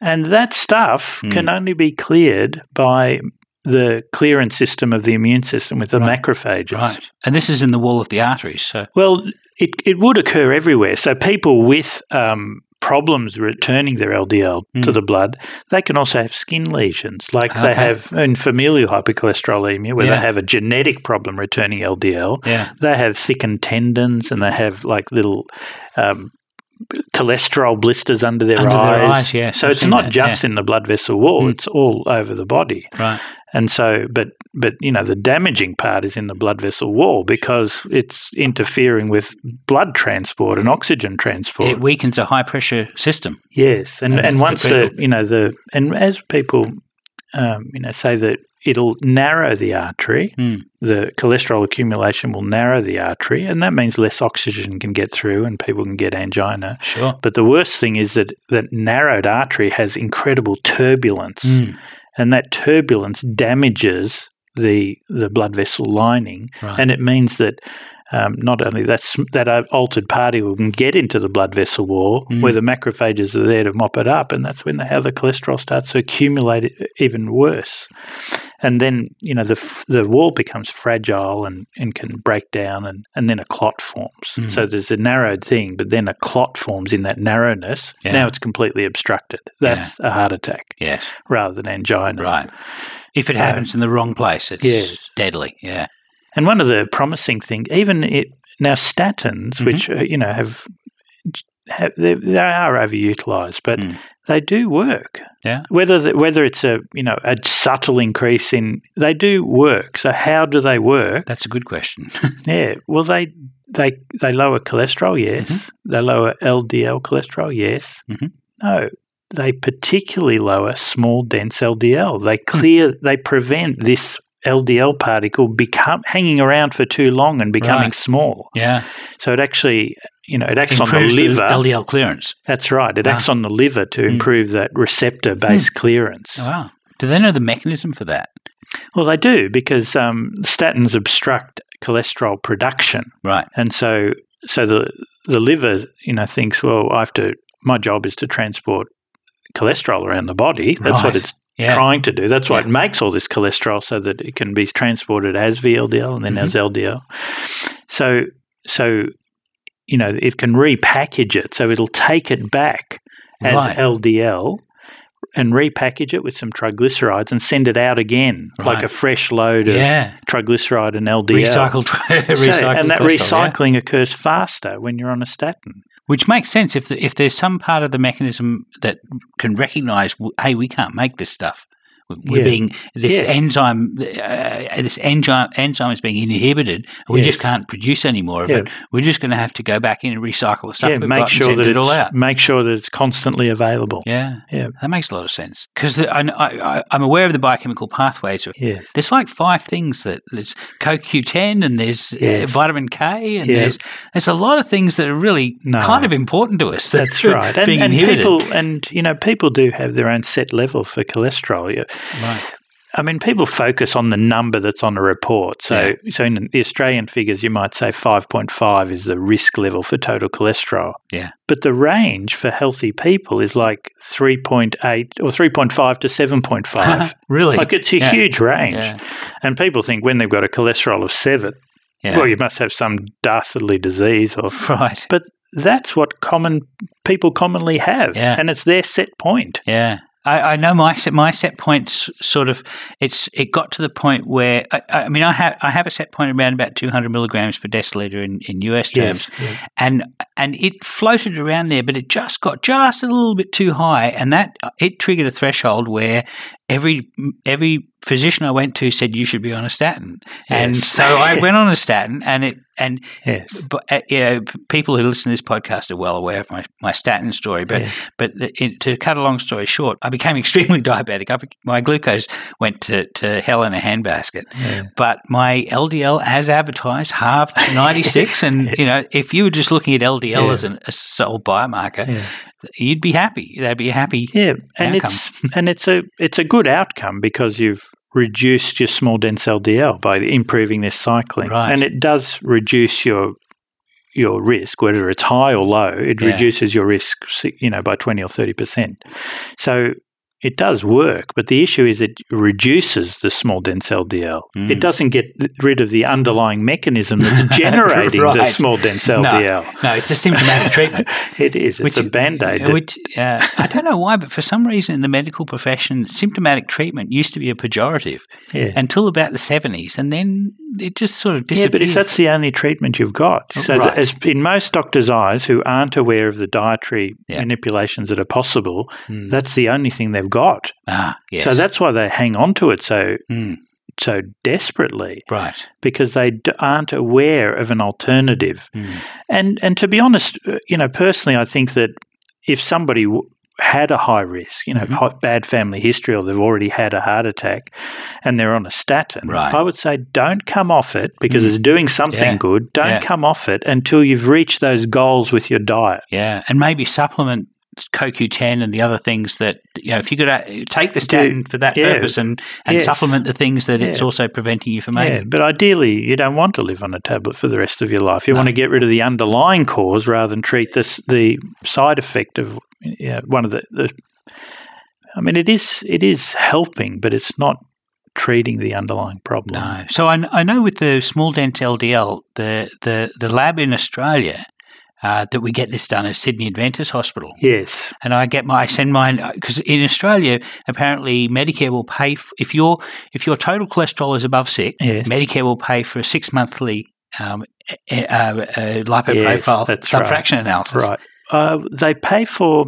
D: And that stuff
A: Mm.
D: can only be cleared by the clearance system of the immune system with the
A: Right.
D: macrophages.
A: right. And this is in the wall of the arteries. So
D: Well, it, it would occur everywhere. So people with um, problems returning their LDL to
A: Mm.
D: the blood, they can also have skin lesions, like they have in familial hypercholesterolemia, where
A: Yeah.
D: they have a genetic problem returning LDL.
A: yeah.
D: They have thickened tendons and they have like little um, cholesterol blisters under their
A: Under
D: eyes.
A: their eyes, yes,
D: So
A: I've
D: it's not
A: that,
D: just in the blood vessel wall;
A: Mm.
D: it's all over the body.
A: Right.
D: And so, but but you know, the damaging part is in the blood vessel wall because it's interfering with blood transport and oxygen transport.
A: It weakens a high pressure system.
D: Yes, and
A: And
D: and, once the
A: critical.
D: you know the and as people um, you know say that it'll narrow the artery,
A: Mm.
D: the cholesterol accumulation will narrow the artery, and that means less oxygen can get through, and people can get angina.
A: Sure.
D: But the worst thing is that that narrowed artery has incredible turbulence,
A: Mm.
D: and that turbulence damages the the blood vessel lining,
A: Right.
D: and it means that um, not only that's that altered particle can get into the blood vessel wall
A: Mm.
D: where the macrophages are there to mop it up, and that's when the, how the cholesterol starts to accumulate even worse. and then you know the the wall becomes fragile and, and can break down, and, and then a clot forms.
A: Mhm.
D: So there's a narrowed thing, but then a clot forms in that narrowness.
A: Yeah.
D: Now it's completely obstructed. That's a heart attack
A: Yes.
D: rather than angina.
A: Right. If it
D: So-
A: happens in the wrong place, it's
D: Yes.
A: deadly. Yeah.
D: And one of the promising things, even it, now statins,
A: Mhm.
D: which uh, you know have, have they, they are overutilized, but
A: Mm.
D: they do work.
A: Yeah.
D: Whether the, whether it's a you know a subtle increase in, they do work. So how do they work?
A: That's a good question.
D: Yeah. Well, they they they lower cholesterol. Yes.
A: Mm-hmm.
D: They lower LDL cholesterol. Yes.
A: Mhm.
D: No. They particularly lower small dense LDL. They clear. They prevent this LDL particle become hanging around for too long and becoming
A: Right.
D: small.
A: yeah.
D: So it actually, you know, it acts
A: Improves
D: on the liver.
A: LDL clearance.
D: That's right. It
A: Ah.
D: acts on the liver to
A: Hmm.
D: improve that receptor-based clearance.
A: Oh, wow. Do they know the mechanism for that?
D: Well, they do because um, statins obstruct cholesterol production.
A: Right.
D: And so, so the the liver, you know, thinks, well, I have to. My job is to transport cholesterol around the body. That's what it's
A: Yeah.
D: trying to do. That's why
A: Yeah.
D: it makes all this cholesterol so that it can be transported as VLDL and then
A: Mm-hmm.
D: as LDL. So, so you know, it can repackage it. So it'll take it back as
A: Right.
D: LDL. And repackage it with some triglycerides and send it out again, like a fresh load of
A: Yeah.
D: triglyceride and LDL.
A: Recycled.
D: So- and that recycling occurs faster when you're on a statin.
A: Which makes sense if the, if there's some part of the mechanism that can recognise, hey, we can't make this stuff. We're
D: Yeah.
A: being this
D: Yes.
A: enzyme, uh, this enzyme enzyme is being inhibited. We just can't produce any more of
D: Yeah.
A: it. We're just going to have to go back in and recycle the stuff
D: yeah, make sure that
A: it all out.
D: make sure that it's constantly available.
A: Yeah,
D: Yeah.
A: that makes a lot of sense because I, I, I'm aware of the biochemical pathways.
D: Yes.
A: There's like five things that there's CoQ10 and there's uh,
D: Yes.
A: vitamin K and
D: Yes.
A: there's there's a lot of things that are really
D: No.
A: kind of important to us. that
D: That's right. And,
A: being
D: and
A: inhibited.
D: people and you know people do have their own set level for cholesterol.
A: Right.
D: I mean, people focus on the number that's on a report. So, so in the Australian figures, you might say 5.5 is the risk level for total cholesterol.
A: Yeah.
D: But the range for healthy people is like 3.8 or 3.5 to 7.5.
A: really?
D: like it's a
A: Yeah.
D: huge range.
A: Yeah.
D: And people think when they've got a cholesterol of seven,
A: Yeah.
D: well, you must have some dastardly disease or
A: right.
D: But that's what common people commonly have,
A: Yeah.
D: and it's their set point.
A: Yeah. I, I know my set my set points sort of it's it got to the point where I, I mean I have I have a set point around about 200 milligrams per deciliter in, in US terms. and and it floated around there but it just got just a little bit too high. And that it triggered a threshold where every every physician I went to said you should be on a statin and
D: Yes.
A: so I went on a statin and it and
D: Yes,
A: but uh, you know, people who listen to this podcast are well aware of my, my statin story. But but the, it, to cut a long story short, I became extremely diabetic. I, my glucose went to, to hell in a handbasket.
D: Yeah.
A: But my LDL, as advertised, halved to ninety six. and you know, if you were just looking at LDL
D: Yeah.
A: as an, a sole biomarker,
D: yeah,
A: you'd be happy. That'd be a happy.
D: yeah. and
A: outcome.
D: it's and it's a it's a good outcome because you've reduced your small dense LDL by improving this cycling,
A: Right.
D: and it does reduce your your risk, whether it's high or low. It
A: Yeah.
D: reduces your risk, you know, by twenty or thirty percent. So. It does work, but the issue is it reduces the small dense LDL.
A: Mm.
D: It doesn't get rid of the underlying mechanism that's generating the small dense LDL.
A: No, it's a symptomatic treatment.
D: It is. It's a band aid.
A: Which uh, I don't know why, but for some reason in the medical profession, symptomatic treatment used to be a pejorative
D: yeah.
A: until about the seventies, and then it just sort of
D: yeah, but if that's the only treatment you've got, so
A: Right.
D: as in most doctors' eyes who aren't aware of the dietary
A: Yeah.
D: manipulations that are possible,
A: Mm.
D: that's the only thing they've got.
A: ah, yes.
D: So that's why they hang on to it so
A: Mm,
D: so desperately
A: right.
D: because they d- aren't aware of an alternative.
A: Mm.
D: And and to be honest, uh, you know, personally, I think that if somebody w- had a high risk, you know,
A: Mhm.
D: hi- bad family history, or they've already had a heart attack, and they're on a statin,
A: Right.
D: I would say don't come off it because
A: Mm.
D: it's doing something
A: Yeah.
D: good. Don't
A: Yeah.
D: come off it until you've reached those goals with your diet.
A: Yeah, and maybe supplement CoQ10 and the other things that you know. If you could uh, take the statin for that
D: yeah.
A: purpose and and
D: Yes.
A: supplement the things that it's also preventing you from
D: Yeah,
A: making.
D: but ideally, you don't want to live on a tablet for the rest of your life. You
A: No.
D: want to get rid of the underlying cause rather than treat this the side effect of you know, one of the, the. I mean, it is it is helping, but it's not treating the underlying problem.
A: No. So I, I know with the small dense LDL, the the, the lab in Australia uh, that we get this done at Sydney Adventist Hospital,
D: Yes.
A: and I get my I send mine because in Australia apparently Medicare will pay f- if your if your total cholesterol is above six,
D: Yes.
A: Medicare will pay for a six monthly um, uh, uh, lipoprofile
D: that's
A: subfraction analysis.
D: Right. Uh, they pay for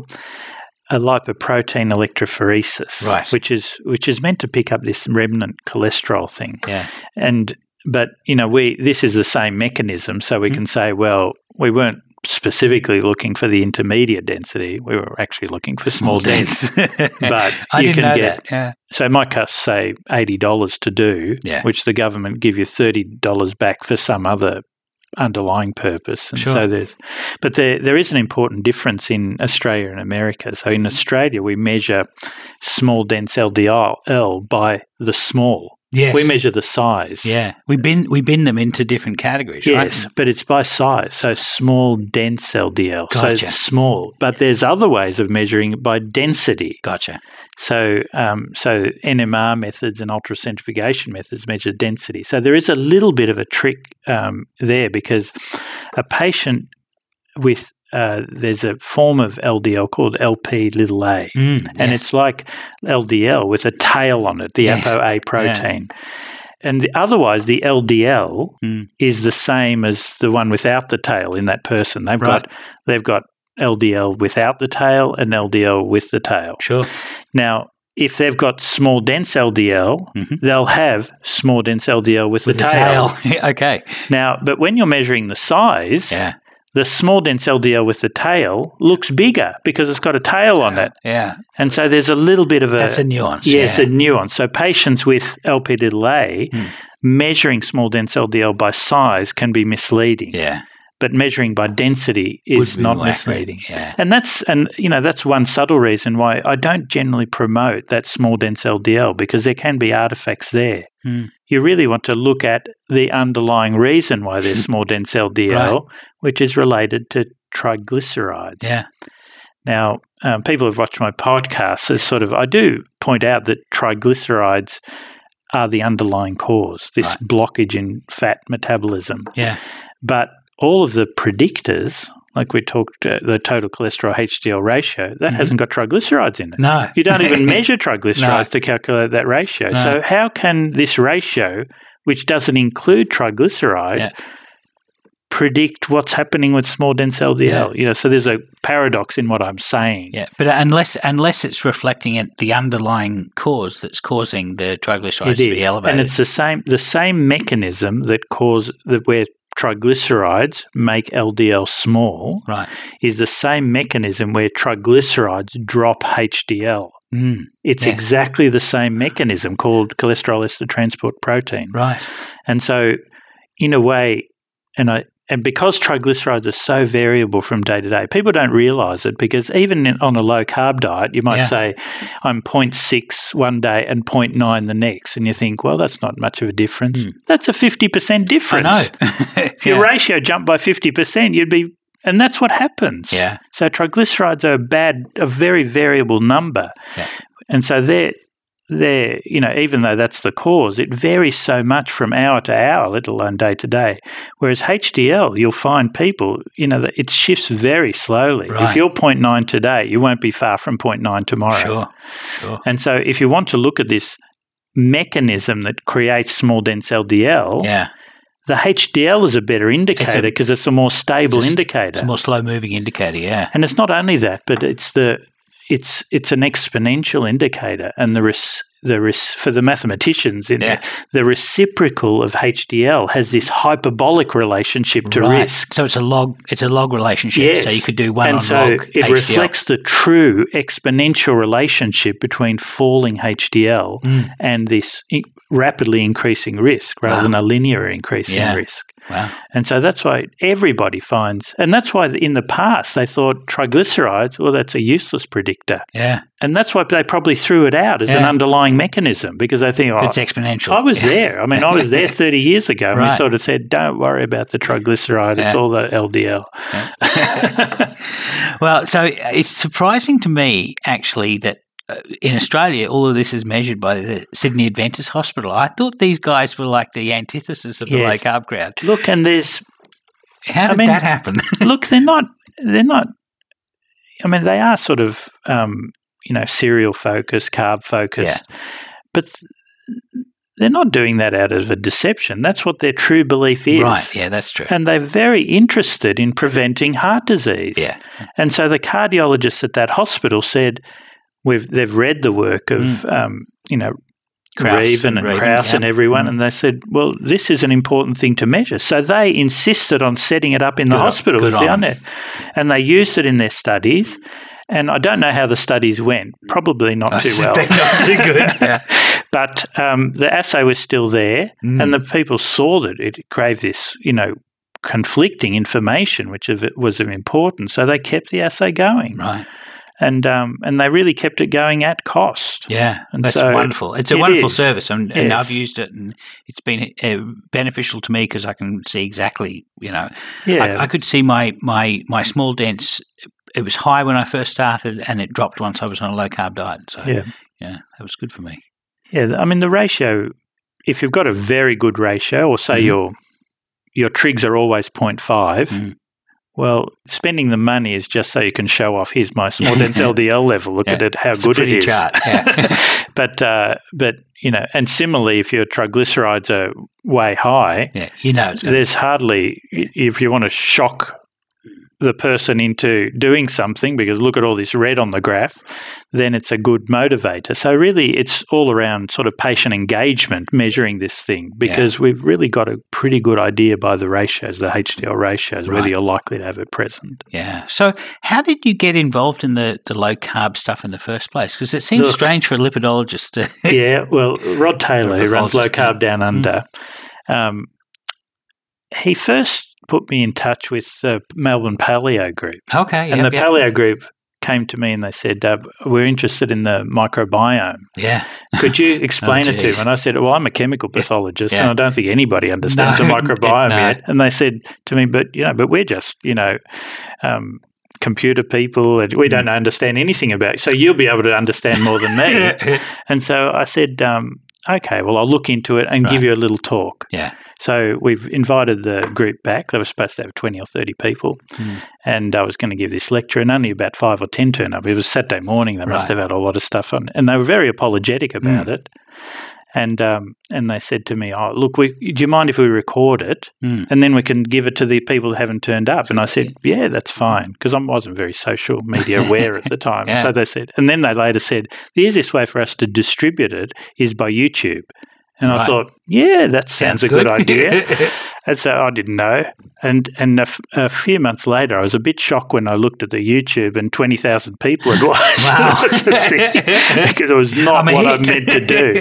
D: a lipoprotein electrophoresis,
A: Right.
D: which is which is meant to pick up this remnant cholesterol thing.
A: Yeah.
D: And but you know we this is the same mechanism, so we
A: Mhm.
D: can say, well, we weren't specifically looking for the intermediate density. We were actually looking for small, dense. But you can get.
A: Yeah.
D: so it might cost say eighty dollars to do,
A: Yeah.
D: which the government give you thirty dollars back for some other underlying purpose. And
A: Sure.
D: so there's but there there is an important difference in Australia and America. So in Australia we measure small dense LDL by the small.
A: Yes.
D: We measure the size.
A: Yeah. We bin we bin them into different categories,
D: Yes,
A: right?
D: but it's by size. So small, dense LDL. So
A: Gotcha.
D: it's small. But there's other ways of measuring it by density.
A: Gotcha.
D: So, um, so NMR methods and ultracentrifugation methods measure density. So there is a little bit of a trick um, there because a patient with uh, there's a form of LDL called LP little a,
A: Mm,
D: and
A: yes.
D: it's like LDL with a tail on it, the
A: Yes.
D: ApoA protein. And the, otherwise, the LDL
A: Mm.
D: is the same as the one without the tail in that person. They've
A: Right.
D: got they've got LDL without the tail and LDL with the tail.
A: sure.
D: Now, if they've got small dense LDL,
A: Mhm.
D: they'll have small dense LDL with,
A: With
D: the, tail.
A: okay.
D: Now, but when you're measuring the size,
A: Yeah.
D: The small dense LDL with the tail looks bigger because it's got a tail on it.
A: Yeah.
D: And so there's a little bit of a
A: That's a nuance.
D: yes,
A: yeah.
D: a nuance. So patients with LP little a
A: Hmm.
D: measuring small dense LDL by size can be misleading,
A: yeah.
D: but measuring by density is not misleading.
A: Yeah.
D: And that's and you know that's one subtle reason why I don't generally promote that small dense LDL because there can be artifacts there.
A: Hmm.
D: You really want to look at the underlying reason why there's small dense LDL, which is related to triglycerides.
A: Yeah.
D: Now, um, people have watched my podcast. As sort of, I do point out that triglycerides are the underlying cause, this
A: Right.
D: blockage in fat metabolism.
A: Yeah.
D: But all of the predictors, like we talked, uh, the total cholesterol HDL ratio, that
A: Mhm.
D: hasn't got triglycerides in it.
A: No.
D: You don't even measure triglycerides
A: No.
D: to calculate that ratio.
A: No.
D: So, how can this ratio, which doesn't include triglyceride,
A: Yeah.
D: predict what's happening with small dense LDL? You know, so there's a paradox in what I'm saying.
A: Yeah, but unless unless it's reflecting at the underlying cause that's causing the triglycerides
D: It
A: to be elevated.
D: and it's the same the same mechanism that cause that where triglycerides make LDL small
A: right.
D: is the same mechanism where triglycerides drop HDL.
A: Mm,
D: It's
A: Yes.
D: exactly the same mechanism called cholesterol ester transport protein.
A: right.
D: And so, in a way, and I and because triglycerides are so variable from day to day, people don't realize it because even in, on a low carb diet, you might
A: Yeah.
D: say, I'm 0.6 one day and 0.9 the next. And you think, well, that's not much of a difference.
A: Hmm.
D: That's a 50%
A: I
D: difference.
A: know.
D: If your
A: yeah.
D: ratio jumped by 50%, you'd be, and that's what happens.
A: yeah.
D: So triglycerides are a bad, a very variable number.
A: Yeah.
D: And so they're, they're, you know, even though that's the cause, it varies so much from hour to hour, let alone day to day. Whereas HDL, you'll find people, you know, it shifts very slowly.
A: Right.
D: If you're 0.9 today, you won't be far from 0.9 tomorrow.
A: Sure. Sure.
D: And so if you want to look at this mechanism that creates small dense LDL,
A: Yeah.
D: the HDL is a better indicator because it's, a more stable
A: it's a
D: indicator.
A: It's a more slow moving indicator. Yeah.
D: And it's not only that, but it's the it's it's an exponential indicator, and the res, the res, for the mathematicians, in
A: Yeah.
D: the reciprocal of HDL has this hyperbolic relationship to
A: right.
D: risk.
A: So it's a log. It's a log relationship.
D: Yes.
A: So you could do one
D: and
A: on
D: so
A: log.
D: it
A: HDL.
D: reflects the true exponential relationship between falling HDL
A: Mm.
D: and this rapidly increasing risk rather
A: Wow.
D: than a linear increase
A: Yeah.
D: in risk.
A: Wow.
D: And so that's why everybody finds, and that's why in the past they thought triglycerides, well, that's a useless predictor.
A: Yeah.
D: And that's why they probably threw it out as an underlying mechanism because they think, oh,
A: It's exponential.
D: I was there. I mean, I was there 30 years ago. And we sort of said, don't worry about the triglyceride. It's all the LDL.
A: well, so it's surprising to me actually that in Australia, all of this is measured by the Sydney Adventist Hospital. I thought these guys were like the antithesis of the low carb crowd.
D: Look, and there's
A: How
D: I
A: did
D: mean-
A: that happen?
D: look, they're not they're not. I mean, they are sort of um, you know cereal focused, carb focused, but th- they're not doing that out of a deception. That's what their true belief is.
A: right. Yeah, that's true.
D: And they're very interested in preventing heart disease.
A: Yeah.
D: And so the cardiologists at that hospital said, "We've they've read the work of
A: Mm.
D: um, you know Reaven and
A: Reaven,
D: Krauss
A: yeah.
D: and everyone,
A: Mm.
D: and they said, "Well, this is an important thing to measure." So they insisted on setting it up in the
A: Good
D: hospital with the
A: on 'em.
D: it, and they used it in their studies. And I don't know how the studies went. Probably not
A: I
D: too well.
A: not too good. Yeah.
D: But um, the assay was still there,
A: Mm.
D: and the people saw that it gave this, you know, conflicting information, which was of importance. So they kept the assay going,
A: Right.
D: And um, and they really kept it going at cost.
A: Yeah,
D: And
A: that's
D: so
A: wonderful. It's a
D: it
A: wonderful
D: is.
A: service, and, and I've used it, and it's been uh, beneficial to me because I can see exactly, you know,
D: Yeah,
A: I, I could see my my my small dents. It was high when I first started, and it dropped once I was on a low carb diet. So
D: yeah,
A: yeah, that was good for me.
D: yeah. I mean, the ratio. If you've got a very good ratio, or say
A: Mhm.
D: your your trigs are always 0.5,
A: Mm.
D: Well, spending the money is just so you can show off. Here's my small dense LDL level. Look
A: Yeah.
D: at it, how
A: It's
D: good it
A: pretty chart, yeah.
D: but uh, but you know, and similarly, if your triglycerides are way high,
A: Yeah, you know,
D: there's hardly if you want to shock the person into doing something because look at all this red on the graph, then it's a good motivator. So really, it's all around sort of patient engagement measuring this thing because we've really got a pretty good idea by the ratios, the HDL ratios, whether you're likely to have it present.
A: yeah. So, how did you get involved in the, the low carb stuff in the first place? Because it seems
D: Look-
A: strange for a lipidologist to.
D: yeah, well, Rod Tayler, who runs Low Carb Down Under, um, he first put me in touch with the Melbourne Paleo Group.
A: okay,
D: and the
A: yep.
D: Paleo Group came to me and they said, uh, We're interested in the microbiome.
A: Yeah,
D: Could you explain it to me? And I said, Well, I'm a chemical pathologist
A: Yeah.
D: and I don't think anybody understands
A: No,
D: the microbiome
A: no.
D: yet. And they said to me, But, you know, but we're just, you know, um, computer people and we
A: Mm.
D: don't understand anything about it. So you'll be able to understand more than me. and so I said, um, Okay, well, I'll look into it and give you a little talk.
A: yeah,
D: So we've invited the group back. They were supposed to have 20 or 30 people.
A: Mm.
D: And I was going to give this lecture, and only about five or 10 turned up. It was Saturday morning. They must
A: Right.
D: have had a lot of stuff on. And they were very apologetic about
A: Mm.
D: it. And um, and they said to me, "Oh, look, we, do you mind if we record it,
A: Mm.
D: and then we can give it to the people who haven't turned up?" And I said, "Yeah, that's fine," because I wasn't very social media aware at the time.
A: Yeah.
D: So they said, and then they later said, "The easiest way for us to distribute it is by YouTube." And I thought, yeah, that sounds, a good, idea.
A: idea.
D: And so I didn't know. And and a, f- a few months later, I was a bit shocked when I looked at the YouTube and 20,000 people had watched
A: Wow.
D: it because it was not
A: I'm
D: what I meant to do.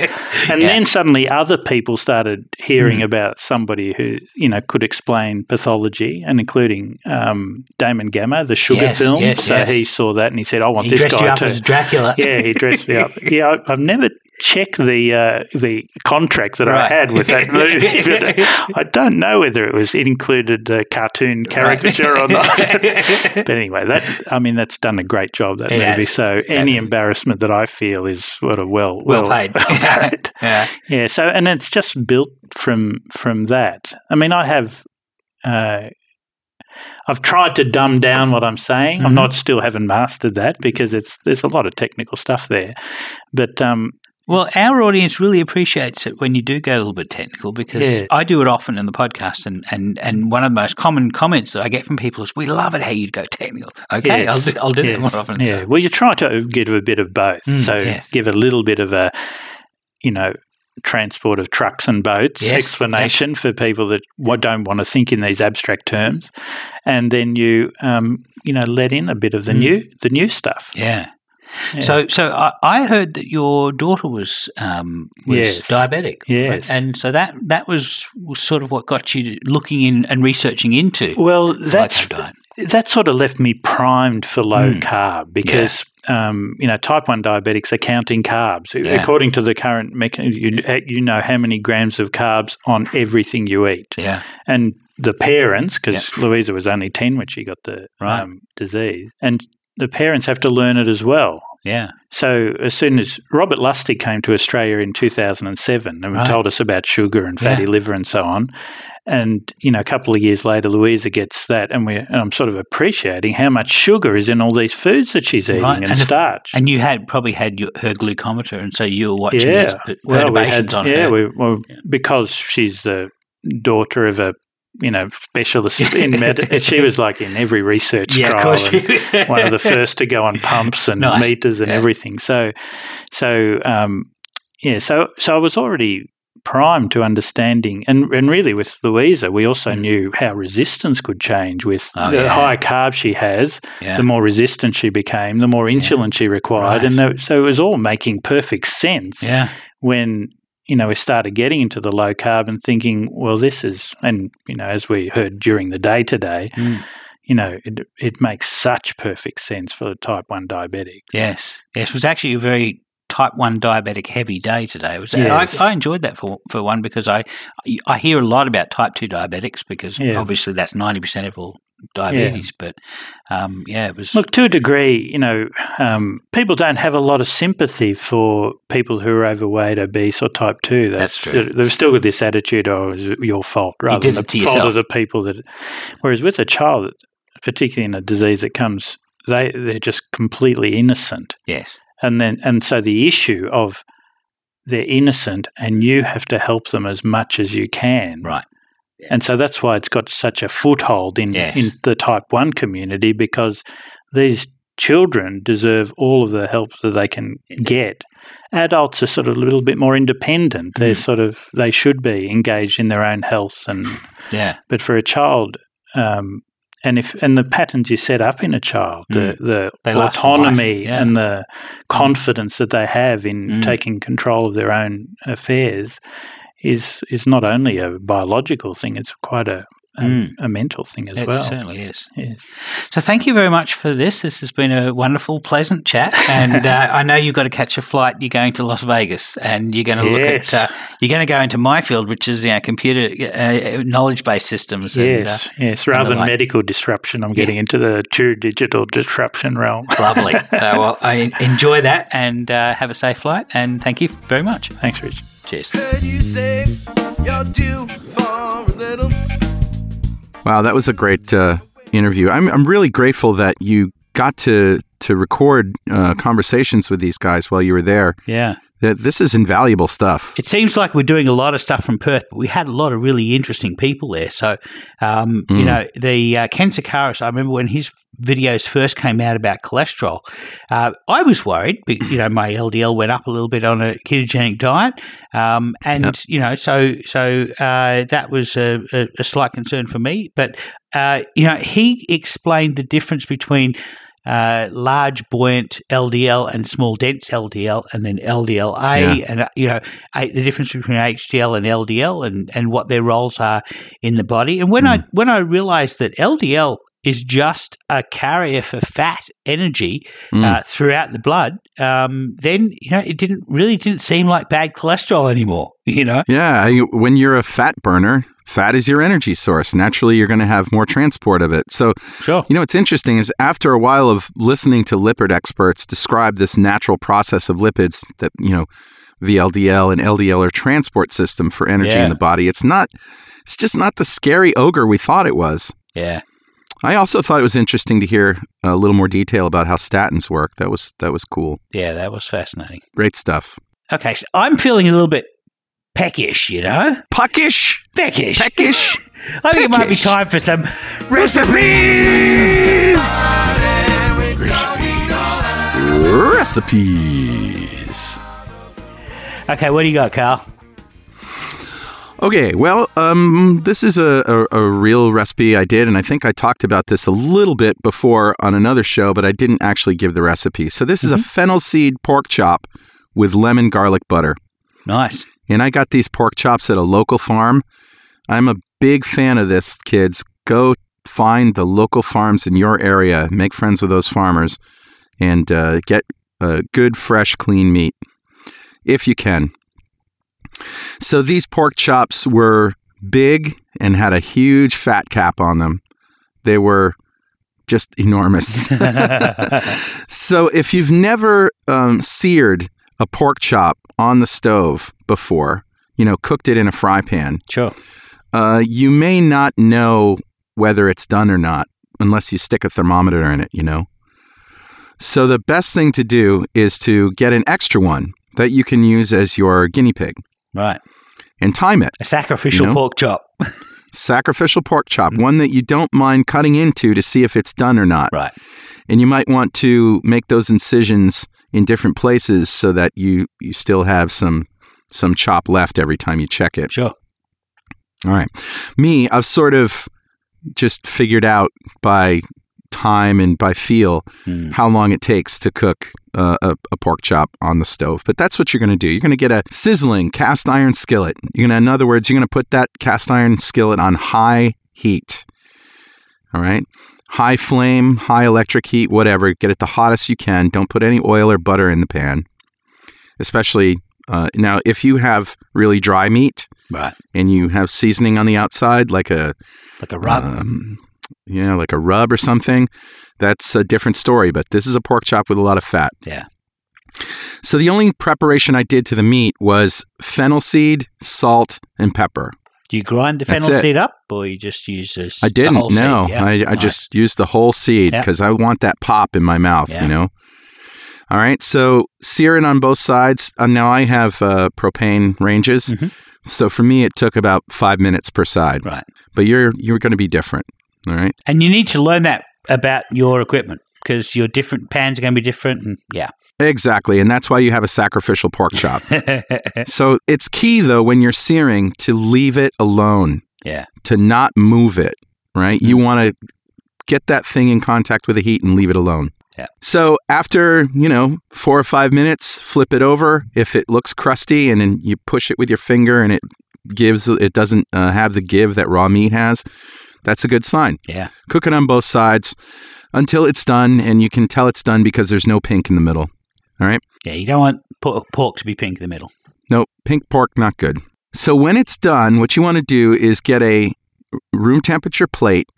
D: And
A: Yeah.
D: then suddenly other people started hearing
A: Mm.
D: about somebody who, you know, could explain pathology and including um, Damon Gameau, the sugar
A: Yes,
D: film.
A: yes,
D: so
A: yes.
D: he saw that and he said, I want
A: he
D: this
A: dressed
D: guy
A: you up
D: too.
A: as Dracula.
D: Yeah, he dressed me up. Yeah, I, I've never checked the uh, the contract that
A: Right.
D: I had with that movie. I don't know whether it was it included the cartoon caricature or not. but anyway, that I mean that's done a great job that
A: It
D: movie.
A: has.
D: So any embarrassment that I feel is sort of well
A: Well paid.
D: paid.
A: yeah.
D: Yeah. So and it's just built from from that. I mean, I have. Uh, I've tried to dumb down what I'm saying. I'm
A: Mhm.
D: not still haven't mastered that because it's there's a lot of technical stuff there. But um,
A: Well, our audience really appreciates it when you do go a little bit technical because
D: Yeah.
A: I do it often in the podcast, and, and, and one of the most common comments that I get from people is, "We love it how you go technical." Okay,
D: Yes,
A: I'll do, I'll do that more often.
D: Yeah.
A: so.
D: Well, you try to give a bit of both.
A: Mm,
D: so
A: yes.
D: give a little bit of a, you know, transport of trucks and boats
A: Yes,
D: explanation for people that don't want to think in these abstract terms, and then you, um, you know, let in a bit of the
A: Mm.
D: new, the new stuff.
A: Yeah.
D: Yeah.
A: So, so I, I heard that your daughter was um, was
D: Yes.
A: diabetic.
D: Yes.
A: and so that that was, was sort of what got you looking in and researching into
D: well, that's
A: diet.
D: that sort of left me primed for low
A: Mm.
D: carb because um, you know type one diabetics are counting carbs
A: Yeah.
D: according to the current mechanism. You, you know how many grams of carbs on everything you eat,
A: Yeah,
D: and the parents because Louisa was only ten when she got the
A: Right.
D: um, disease, and the parents have to learn it as well.
A: Yeah.
D: So as soon as Robert Lustig came to Australia in 2007 and
A: Right.
D: told us about sugar and fatty
A: Yeah.
D: liver and so on, and you know a couple of years later Louisa gets that, and we and I'm sort of appreciating how much sugar is in all these foods that she's eating
A: Right.
D: and,
A: And if-
D: starch.
A: And you had probably had your, her glucometer, and so you were watching
D: yeah,
A: these per-
D: well, we
A: perturbations
D: had,
A: on
D: yeah,
A: her.
D: we, well, because she's the daughter of a you know specialist in med. she was like in every research
A: yeah, of
D: trial. and, one of the first to go on pumps and
A: Nice.
D: meters and
A: Yeah.
D: everything. So, so um, yeah, so so I was already primed to understanding, and and really with Louisa, we also knew how resistance could change with
A: Mm. Oh,
D: the
A: yeah.
D: higher carbs she has.
A: yeah.
D: The more resistant she became, the more insulin she required,
A: Right.
D: and the, so it was all making perfect sense
A: yeah.
D: when you know we started getting into the low carb and thinking, well, this is, and you know, as we heard during the day today,
A: Mm.
D: you know, it, it makes such perfect sense for the type one diabetic.
A: Yes. Yes. It was actually a very type 1 diabetic heavy day today. It was,
D: Yes.
A: I, I enjoyed that for, for one because I, I hear a lot about type 2 diabetics because
D: Yeah.
A: obviously that's 90% of all diabetes. But um, yeah, it was.
D: Look, to a degree, you know, um, people don't have a lot of sympathy for people who are overweight, obese, or type two.
A: That's true.
D: They've still got this attitude, "Oh, it's your fault," rather
A: did
D: than the fault of the people that. Whereas with a child, particularly in a disease that comes, they they're just completely innocent,
A: yes.
D: and then and so the issue of they're innocent, and you have to help them as much as you can,
A: Right.
D: And so that's why it's got such a foothold in,
A: Yes.
D: in the type 1 community because these children deserve all of the help that they can get. Adults are sort of a little bit more independent. They're
A: Mm.
D: sort of, they should be engaged in their own health. And,
A: Yeah.
D: but for a child, um, and if and the patterns you set up in a child, the the
A: Mm. For life,
D: autonomy
A: yeah.
D: and the confidence that they have in
A: Mm.
D: taking control of their own affairs is is not only a biological thing; it's quite a a,
A: Mm.
D: a mental thing as
A: It
D: well.
A: It certainly is.
D: Yes.
A: So thank you very much for this. This has been a wonderful, pleasant chat, and uh, I know you've got to catch a flight. You're going to Las Vegas, and you're going to look at uh, you're going to go into my field, which is you know, computer uh, knowledge based systems. And,
D: Yes,
A: uh,
D: yes. Rather than
A: like.
D: medical disruption, I'm getting into the true digital disruption realm.
A: lovely. uh, well, I enjoy that, and uh, have a safe flight. And thank you very much.
D: Thanks, Rich.
A: Cheers.
C: Heard you say you're due for a little.
B: Wow, that was a great uh, interview. I'm I'm really grateful that you got to to record uh, conversations with these guys while you were there.
A: Yeah.
B: That this is invaluable stuff.
A: It seems like we're doing a lot of stuff from Perth, but we had a lot of really interesting people there. So, um, you
B: Mm.
A: know, the uh, Ken Sikaris, I remember when his videos first came out about cholesterol, uh, I was worried. be- You know, my LDL went up a little bit on a ketogenic diet, um, and
B: Yep.
A: you know, so so uh, that was a, a, a slight concern for me. But uh, you know, he explained the difference between uh, large buoyant LDL and small dense LDL, and then LDLA,
B: Yeah.
A: and uh, you know I, the difference between HDL and LDL, and, and what their roles are in the body. And when I when I realised that LDL is just a carrier for fat energy
B: Mm.
A: uh, throughout the blood, um, then you know it didn't really didn't seem like bad cholesterol anymore. You know,
B: Yeah, when you're a fat burner, fat is your energy source. Naturally, you're going to have more transport of it. So,
A: sure.
B: you know, what's interesting is after a while of listening to lipid experts describe this natural process of lipids that, you know, VLDL and LDL are transport system for energy
A: Yeah.
B: in the body, it's not, it's just not the scary ogre we thought it was.
A: Yeah.
B: I also thought it was interesting to hear a little more detail about how statins work. That was that was cool.
A: Yeah, that was fascinating.
B: Great stuff.
A: Okay, so I'm feeling a little bit peckish, you know?
B: Puckish,
A: Peckish.
B: peckish
A: I think it might be time for some recipes.
B: recipes.
A: Okay, what do you got, Carl?
B: Okay, well, um, this is a, a, a real recipe I did, and I think I talked about this a little bit before on another show, but I didn't actually give the recipe. So this is a fennel seed pork chop with lemon garlic butter.
A: Nice.
B: And I got these pork chops at a local farm. I'm a big fan of this, kids. Go find the local farms in your area, make friends with those farmers, and uh, get uh, good, fresh, clean meat if you can. So these pork chops were big and had a huge fat cap on them. They were just enormous. so if you've never um, seared a pork chop on the stove before, you know, cooked it in a fry pan,
A: sure.
B: uh, you may not know whether it's done or not unless you stick a thermometer in it, you know. So the best thing to do is to get an extra one that you can use as your guinea pig
A: Right.
B: and time it.
A: A sacrificial
B: You know?
A: pork chop.
B: Sacrificial pork chop, one that you don't mind cutting into to see if it's done or not.
A: Right.
B: And you might want to make those incisions in different places so that you you still have some some chop left every time you check it.
A: Sure.
B: All right. Me, I've sort of just figured out by time and by feel
A: Mm.
B: how long it takes to cook uh, a, a pork chop on the stove. But that's what you're going to do. You're going to get a sizzling cast iron skillet. You're going to, in other words, you're going to put that cast iron skillet on high heat. All right. High flame, high electric heat, whatever. Get it the hottest you can. Don't put any oil or butter in the pan. Especially uh, now, if you have really dry meat,
A: Right.
B: and you have seasoning on the outside, like a
A: Like a rub.
B: um, yeah, like a rub or something, that's a different story. But this is a pork chop with a lot of fat.
A: Yeah.
B: So the only preparation I did to the meat was fennel seed, salt, and pepper.
A: Do you grind the fennel seed up, or you just use this?
B: I didn't. No?
A: Yeah.
B: I, I just used the whole seed
A: Yeah.
B: because I want that pop in my mouth.
A: Yeah.
B: You know. All right. So sear it on both sides. Uh, now I have uh, propane ranges.
A: Mhm.
B: So for me, it took about five minutes per side.
A: right,
B: But you're you're going to be different. All right.
A: and you need to learn that about your equipment because your different pans are going to be different. And yeah.
B: Exactly. And that's why you have a sacrificial pork chop. so it's key, though, when you're searing to leave it alone,
A: yeah.
B: to not move it, right? You want to get that thing in contact with the heat and leave it alone.
A: Yeah.
B: So after, you know, four or five minutes, flip it over. If it looks crusty and then you push it with your finger and it gives, it doesn't uh, have the give that raw meat has, that's a good sign.
A: Yeah.
B: Cook it on both sides until it's done and you can tell it's done because there's no pink in the middle. All right.
A: Yeah. You don't want pork to be pink in the middle.
B: No, pink pork, not good. So when it's done, what you want to do is get a room temperature plate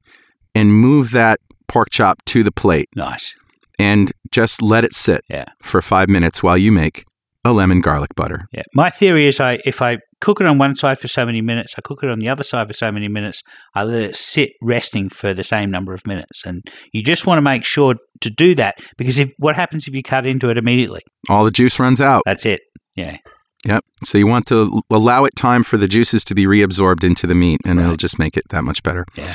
B: and move that pork chop to the plate
A: Nice.
B: and just let it sit
A: Yeah.
B: for five minutes while you make a lemon garlic butter.
A: Yeah. My theory is I if I cook it on one side for so many minutes, I cook it on the other side for so many minutes, I let it sit resting for the same number of minutes. And you just want to make sure to do that because if what happens if you cut into it immediately?
B: All the juice runs out.
A: That's it. Yeah.
B: Yep. So you want to allow it time for the juices to be reabsorbed into the meat, and it'll just make it that much better.
A: Yeah.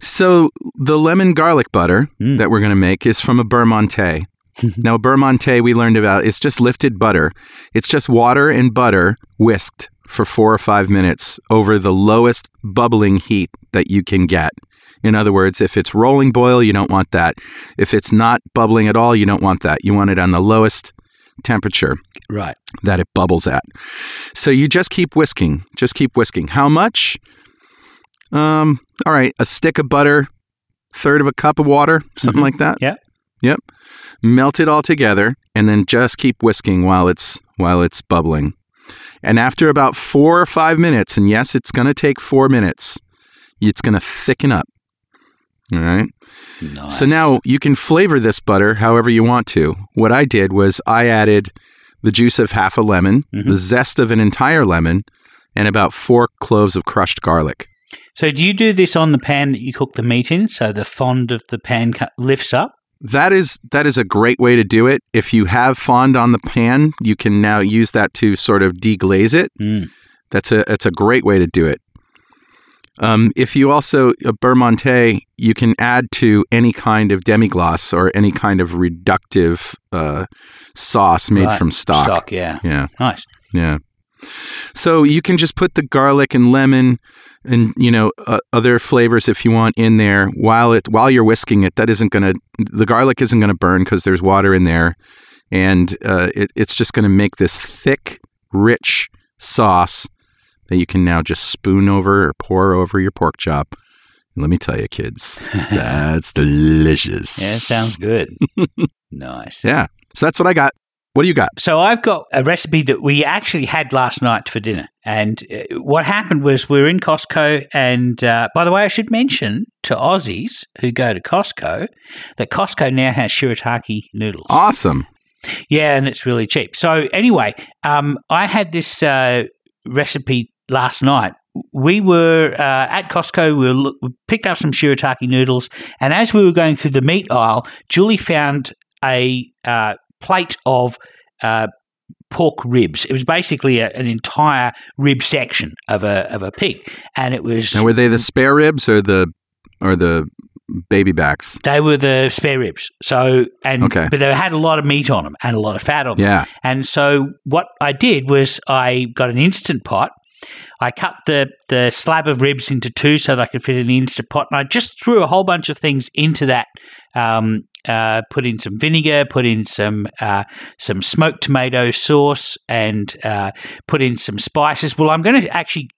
B: So the lemon garlic butter
A: Mm.
B: that we're going to make is from a beurre monté. now, beurre monté we learned about it's just lifted butter. It's just water and butter whisked for four or five minutes over the lowest bubbling heat that you can get. In other words, if it's rolling boil, you don't want that. If it's not bubbling at all, you don't want that. You want it on the lowest temperature
A: Right.
B: that it bubbles at. So you just keep whisking, just keep whisking. How much? Um, all right, a stick of butter, third of a cup of water, something
A: Mhm.
B: like that.
A: Yeah.
B: Yep. Melt it all together and then just keep whisking while it's while it's bubbling. And after about 4 or 5 minutes, and yes, it's going to take 4 minutes, it's going to thicken up. All right?
A: Nice.
B: So now you can flavor this butter however you want to. What I did was I added the juice of half a lemon,
A: Mhm.
B: the zest of an entire lemon, and about four cloves of crushed garlic.
A: So do you do this on the pan that you cook the meat in, so the fond of the pan lifts up?
B: That is that is a great way to do it. If you have fond on the pan, you can now use that to sort of deglaze it.
A: Mm.
B: That's a that's a great way to do it. Um, if you also a beurre monté, you can add to any kind of demi-glace or any kind of reductive uh, sauce made
A: Right.
B: from stock.
A: Stock, yeah.
B: Yeah.
A: Nice.
B: Yeah. So you can just put the garlic and lemon and you know uh, other flavors if you want in there while it while you're whisking it. That isn't going to the garlic isn't going to burn because there's water in there, and uh, it, it's just going to make this thick, rich sauce that you can now just spoon over or pour over your pork chop. And let me tell you, kids, that's delicious.
A: Yeah, sounds good. nice.
B: Yeah. So that's what I got. What do you got?
A: So I've got a recipe that we actually had last night for dinner. And uh, what happened was we were in Costco. And uh, by the way, I should mention to Aussies who go to Costco that Costco now has shirataki noodles.
B: Awesome.
A: Yeah, and it's really cheap. So anyway, um, I had this uh, recipe last night. We were uh, at Costco. We, were, look- we picked up some shirataki noodles, and as we were going through the meat aisle, Julie found a uh, plate of uh, pork ribs. It was basically a, an entire rib section of a of a pig, and it was
B: Now, were they the spare ribs or the or the baby backs?
A: they were the spare ribs. So and
B: Okay.
A: but they had a lot of meat on them and a lot of fat on them.
B: Yeah.
A: And so what I did was I got an instant pot. I cut the, the slab of ribs into two so that I could fit it in the instant pot, and I just threw a whole bunch of things into that. Um, uh, put in some vinegar, put in some uh, some smoked tomato sauce, and uh, put in some spices. Well, I'm going to actually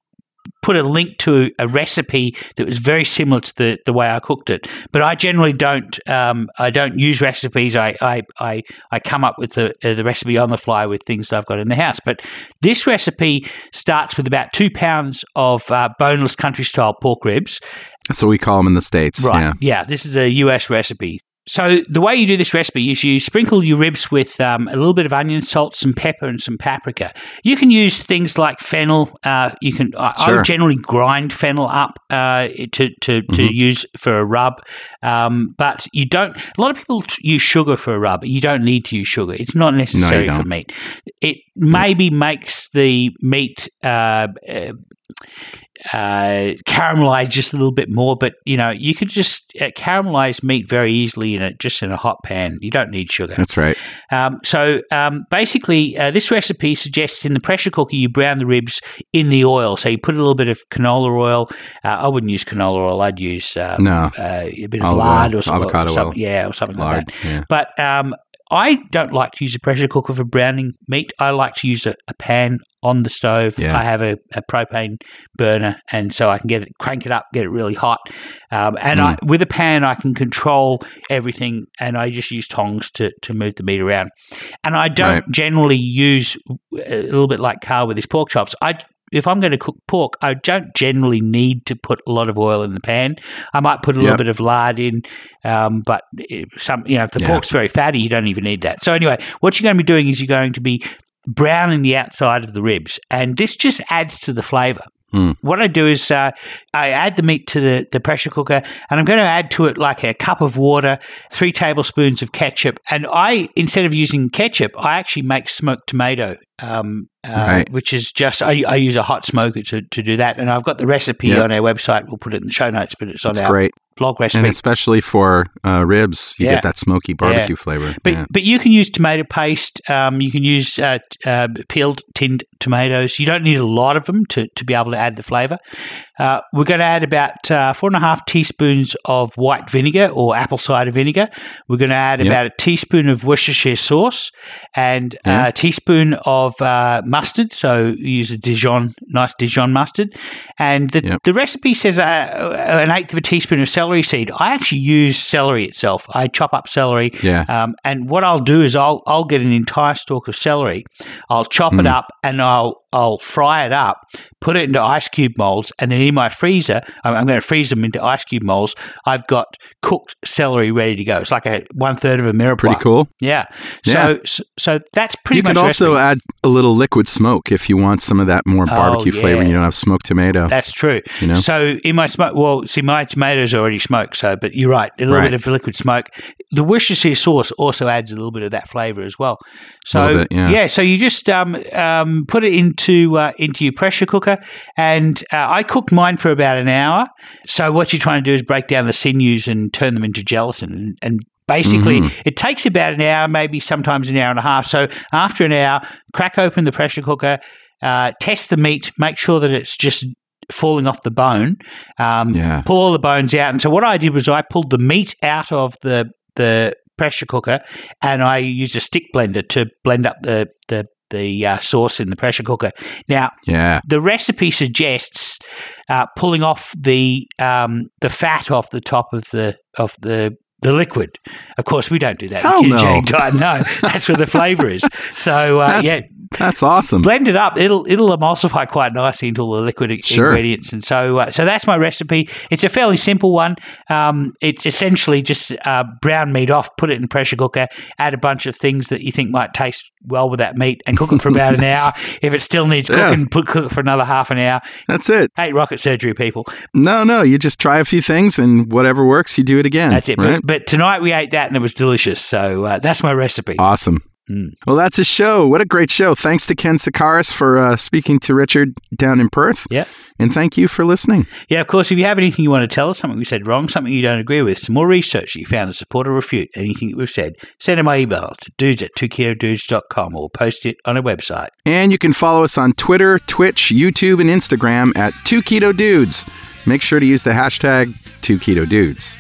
A: put a link to a recipe that was very similar to the, the way I cooked it. But I generally don't um, I don't use recipes. I I, I, I come up with the uh, the recipe on the fly with things that I've got in the house. But this recipe starts with about two pounds of uh, boneless country style pork ribs.
B: That's what we call them in the States.
A: Right.
B: Yeah.
A: Yeah. This is a US recipe. So the way you do this recipe is you sprinkle your ribs with um, a little bit of onion, salt, some pepper, and some paprika. You can use things like fennel. Uh, you can. I, I
B: Sure.
A: would generally grind fennel up uh, to to, to
B: Mhm.
A: use for a rub, um, but you don't. A lot of people t- use sugar for a rub. You don't need to use sugar. It's not necessary for
B: don't.
A: meat. It maybe makes the meat. Uh, uh, uh, caramelize just a little bit more, but you know you could just uh, caramelize meat very easily in it, just in a hot pan. You don't need sugar.
B: That's right.
A: Um, so um, basically, uh, this recipe suggests in the pressure cooker you brown the ribs in the oil. So you put a little bit of canola oil. Uh, I wouldn't use canola oil. I'd use uh,
B: No.
A: uh, a bit of
B: Olive
A: lard
B: oil,
A: or something.
B: avocado
A: or
B: oil.
A: yeah, or something like that.
B: Yeah.
A: But um, I don't like to use a pressure cooker for browning meat. I like to use a, a pan on the stove.
B: Yeah.
A: I have a, a propane burner, and so I can get it, crank it up, get it really hot. Um, and I,
B: Hmm.
A: with a pan, I can control everything, and I just use tongs to, to move the meat around. And I don't
B: Right.
A: generally use a little bit like Carl with his pork chops. I if I'm going to cook pork, I don't generally need to put a lot of oil in the pan. I might put a little
B: Yep.
A: bit of lard in, um, but if some you know if the
B: Yeah.
A: pork's very fatty, you don't even need that. So anyway, what you're going to be doing is you're going to be browning the outside of the ribs, and this just adds to the flavour.
B: Hmm.
A: What I do is uh, I add the meat to the, the pressure cooker, and I'm going to add to it like a cup of water, three tablespoons of ketchup, and I instead of using ketchup, I actually make smoked tomato. Um, uh,
B: Right.
A: which is just I, I use a hot smoker to, to do that, and I've got the recipe
B: Yep.
A: on our website. We'll put it in the show notes, but it's on
B: That's
A: our
B: great.
A: blog
B: And
A: recipe.
B: especially for uh, ribs, you
A: Yeah.
B: get that smoky barbecue flavor.
A: But
B: yeah.
A: but you can use tomato paste. Um, you can use uh, uh, peeled tinned tomatoes. You don't need a lot of them to, to be able to add the flavour. Uh, we're going to add about uh, four and a half teaspoons of white vinegar or apple cider vinegar. We're going to add
B: Yep.
A: about a teaspoon of Worcestershire sauce and uh, a teaspoon of uh, mustard. So use a Dijon, nice Dijon mustard. And the,
B: Yep.
A: the recipe says uh, an eighth of a teaspoon of celery seed. I actually use celery itself. I chop up celery
B: yeah.
A: um, and what I'll do is I'll I'll get an entire stalk of celery, I'll chop it
B: Mm.
A: up, and I'll I'll fry it up, put it into ice cube molds, and then in my freezer, I'm, I'm going to freeze them into ice cube molds. I've got cooked celery ready to go. It's like a one third of a mirepoix.
B: Pretty cool.
A: Yeah.
B: Yeah.
A: So so, that's pretty
B: You
A: much
B: could also
A: recipe.
B: add a little liquid smoke if you want some of that more
A: Oh,
B: barbecue flavor and you don't have smoked tomato.
A: That's true.
B: you know?
A: So in my smoke, well, see, my tomatoes are already smoked. So, but you're right, a little
B: Right.
A: bit of liquid smoke. The Worcestershire sauce also adds a little bit of that flavour as well. So
B: bit, yeah.
A: so you just um, um, put it into uh, into your pressure cooker, and uh, I cooked mine for about an hour. So what you're trying to do is break down the sinews and turn them into gelatin, and, and basically
B: Mhm.
A: it takes about an hour, maybe sometimes an hour and a half. So after an hour, crack open the pressure cooker, uh, test the meat, make sure that it's just falling off the bone. Um,
B: Yeah.
A: Pull all the bones out. And so what I did was I pulled the meat out of the the pressure cooker, and I used a stick blender to blend up the the the uh, sauce in the pressure cooker. Now
B: yeah.
A: the recipe suggests uh, pulling off the um, the fat off the top of the of the the liquid. Of course, we don't do that.
B: Hell
A: in
B: no.
A: diet. No, that's where the flavour is. So uh, yeah,
B: That's awesome.
A: blend it up. It'll it'll emulsify quite nicely into all the liquid
B: Sure.
A: ingredients, and so uh, so that's my recipe. It's a fairly simple one. Um, it's essentially just uh, brown meat off, put it in pressure cooker, add a bunch of things that you think might taste well with that meat, and cook it for about an hour. If it still needs
B: Yeah.
A: cooking, put cook it for another half an hour.
B: That's it.
A: Hey, rocket surgery people,
B: No, no, you just try a few things and whatever works, you do it again.
A: that's it.
B: Right?
A: But, but tonight we ate that and it was delicious. So uh, that's my recipe.
B: Awesome.
A: Mm.
B: Well, that's a show. What a great show. Thanks to Ken Sikaris for uh, speaking to Richard down in Perth.
A: Yep.
B: And thank you for listening.
A: Yeah, of course, if you have anything you want to tell us, something we said wrong, something you don't agree with, some more research that you found to support or refute anything that we've said, send them my email to dudes at 2ketodudes.com or post it on our website.
B: And you can follow us on Twitter, Twitch, YouTube, and Instagram at 2 Keto Dudes. Make sure to use the hashtag 2 Keto Dudes.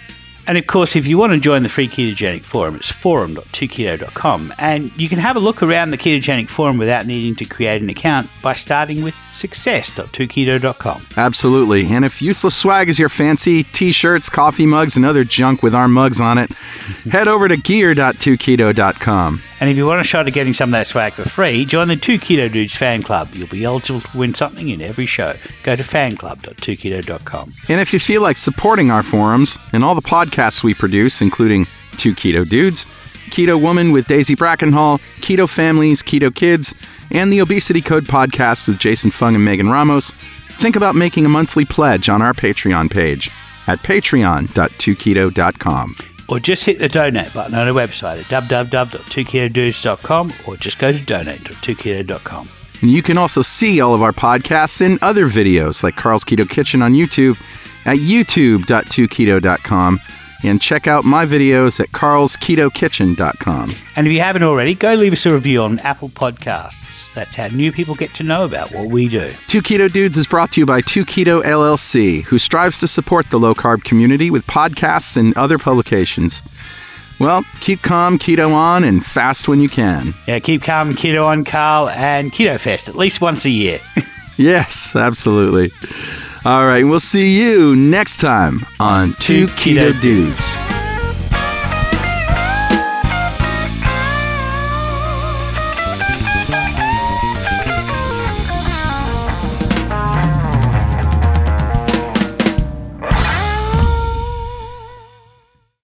A: And of course, if you want to join the free ketogenic forum, it's forum.2keto.com. And you can have a look around the ketogenic forum without needing to create an account by starting with success.2keto.com.
B: Absolutely. And if useless swag is your fancy, t shirts, coffee mugs, and other junk with our mugs on it, head over to gear.2keto.com.
A: And if you want a shot at getting some of that swag for free, join the 2 Keto Dudes fan club. You'll be eligible to win something in every show. Go to fanclub.2keto.com.
B: And if you feel like supporting our forums and all the podcasts we produce, including Two Keto Dudes, Keto Woman with Daisy Brackenhall, Keto Families, Keto Kids, and the Obesity Code podcast with Jason Fung and Megan Ramos, think about making a monthly pledge on our Patreon page at patreon.2keto.com.
A: Or just hit the donate button on our website at www.2ketodudes.com or just go to donate.2keto.com.
B: And you can also see all of our podcasts and other videos like Carl's Keto Kitchen on YouTube at youtube.2keto.com and check out my videos at carlsketokitchen.com.
A: And if you haven't already, go leave us a review on Apple Podcasts. That's how new people get to know about what we do.
B: Two Keto Dudes is brought to you by Two Keto LLC, who strives to support the low carb community with podcasts and other publications. Well, keep calm, keto on, and fast when you can.
A: Yeah, keep calm, keto on, Carl, and Keto Fest at least once a year.
B: Yes, absolutely. All right, we'll see you next time on Two Keto Dudes.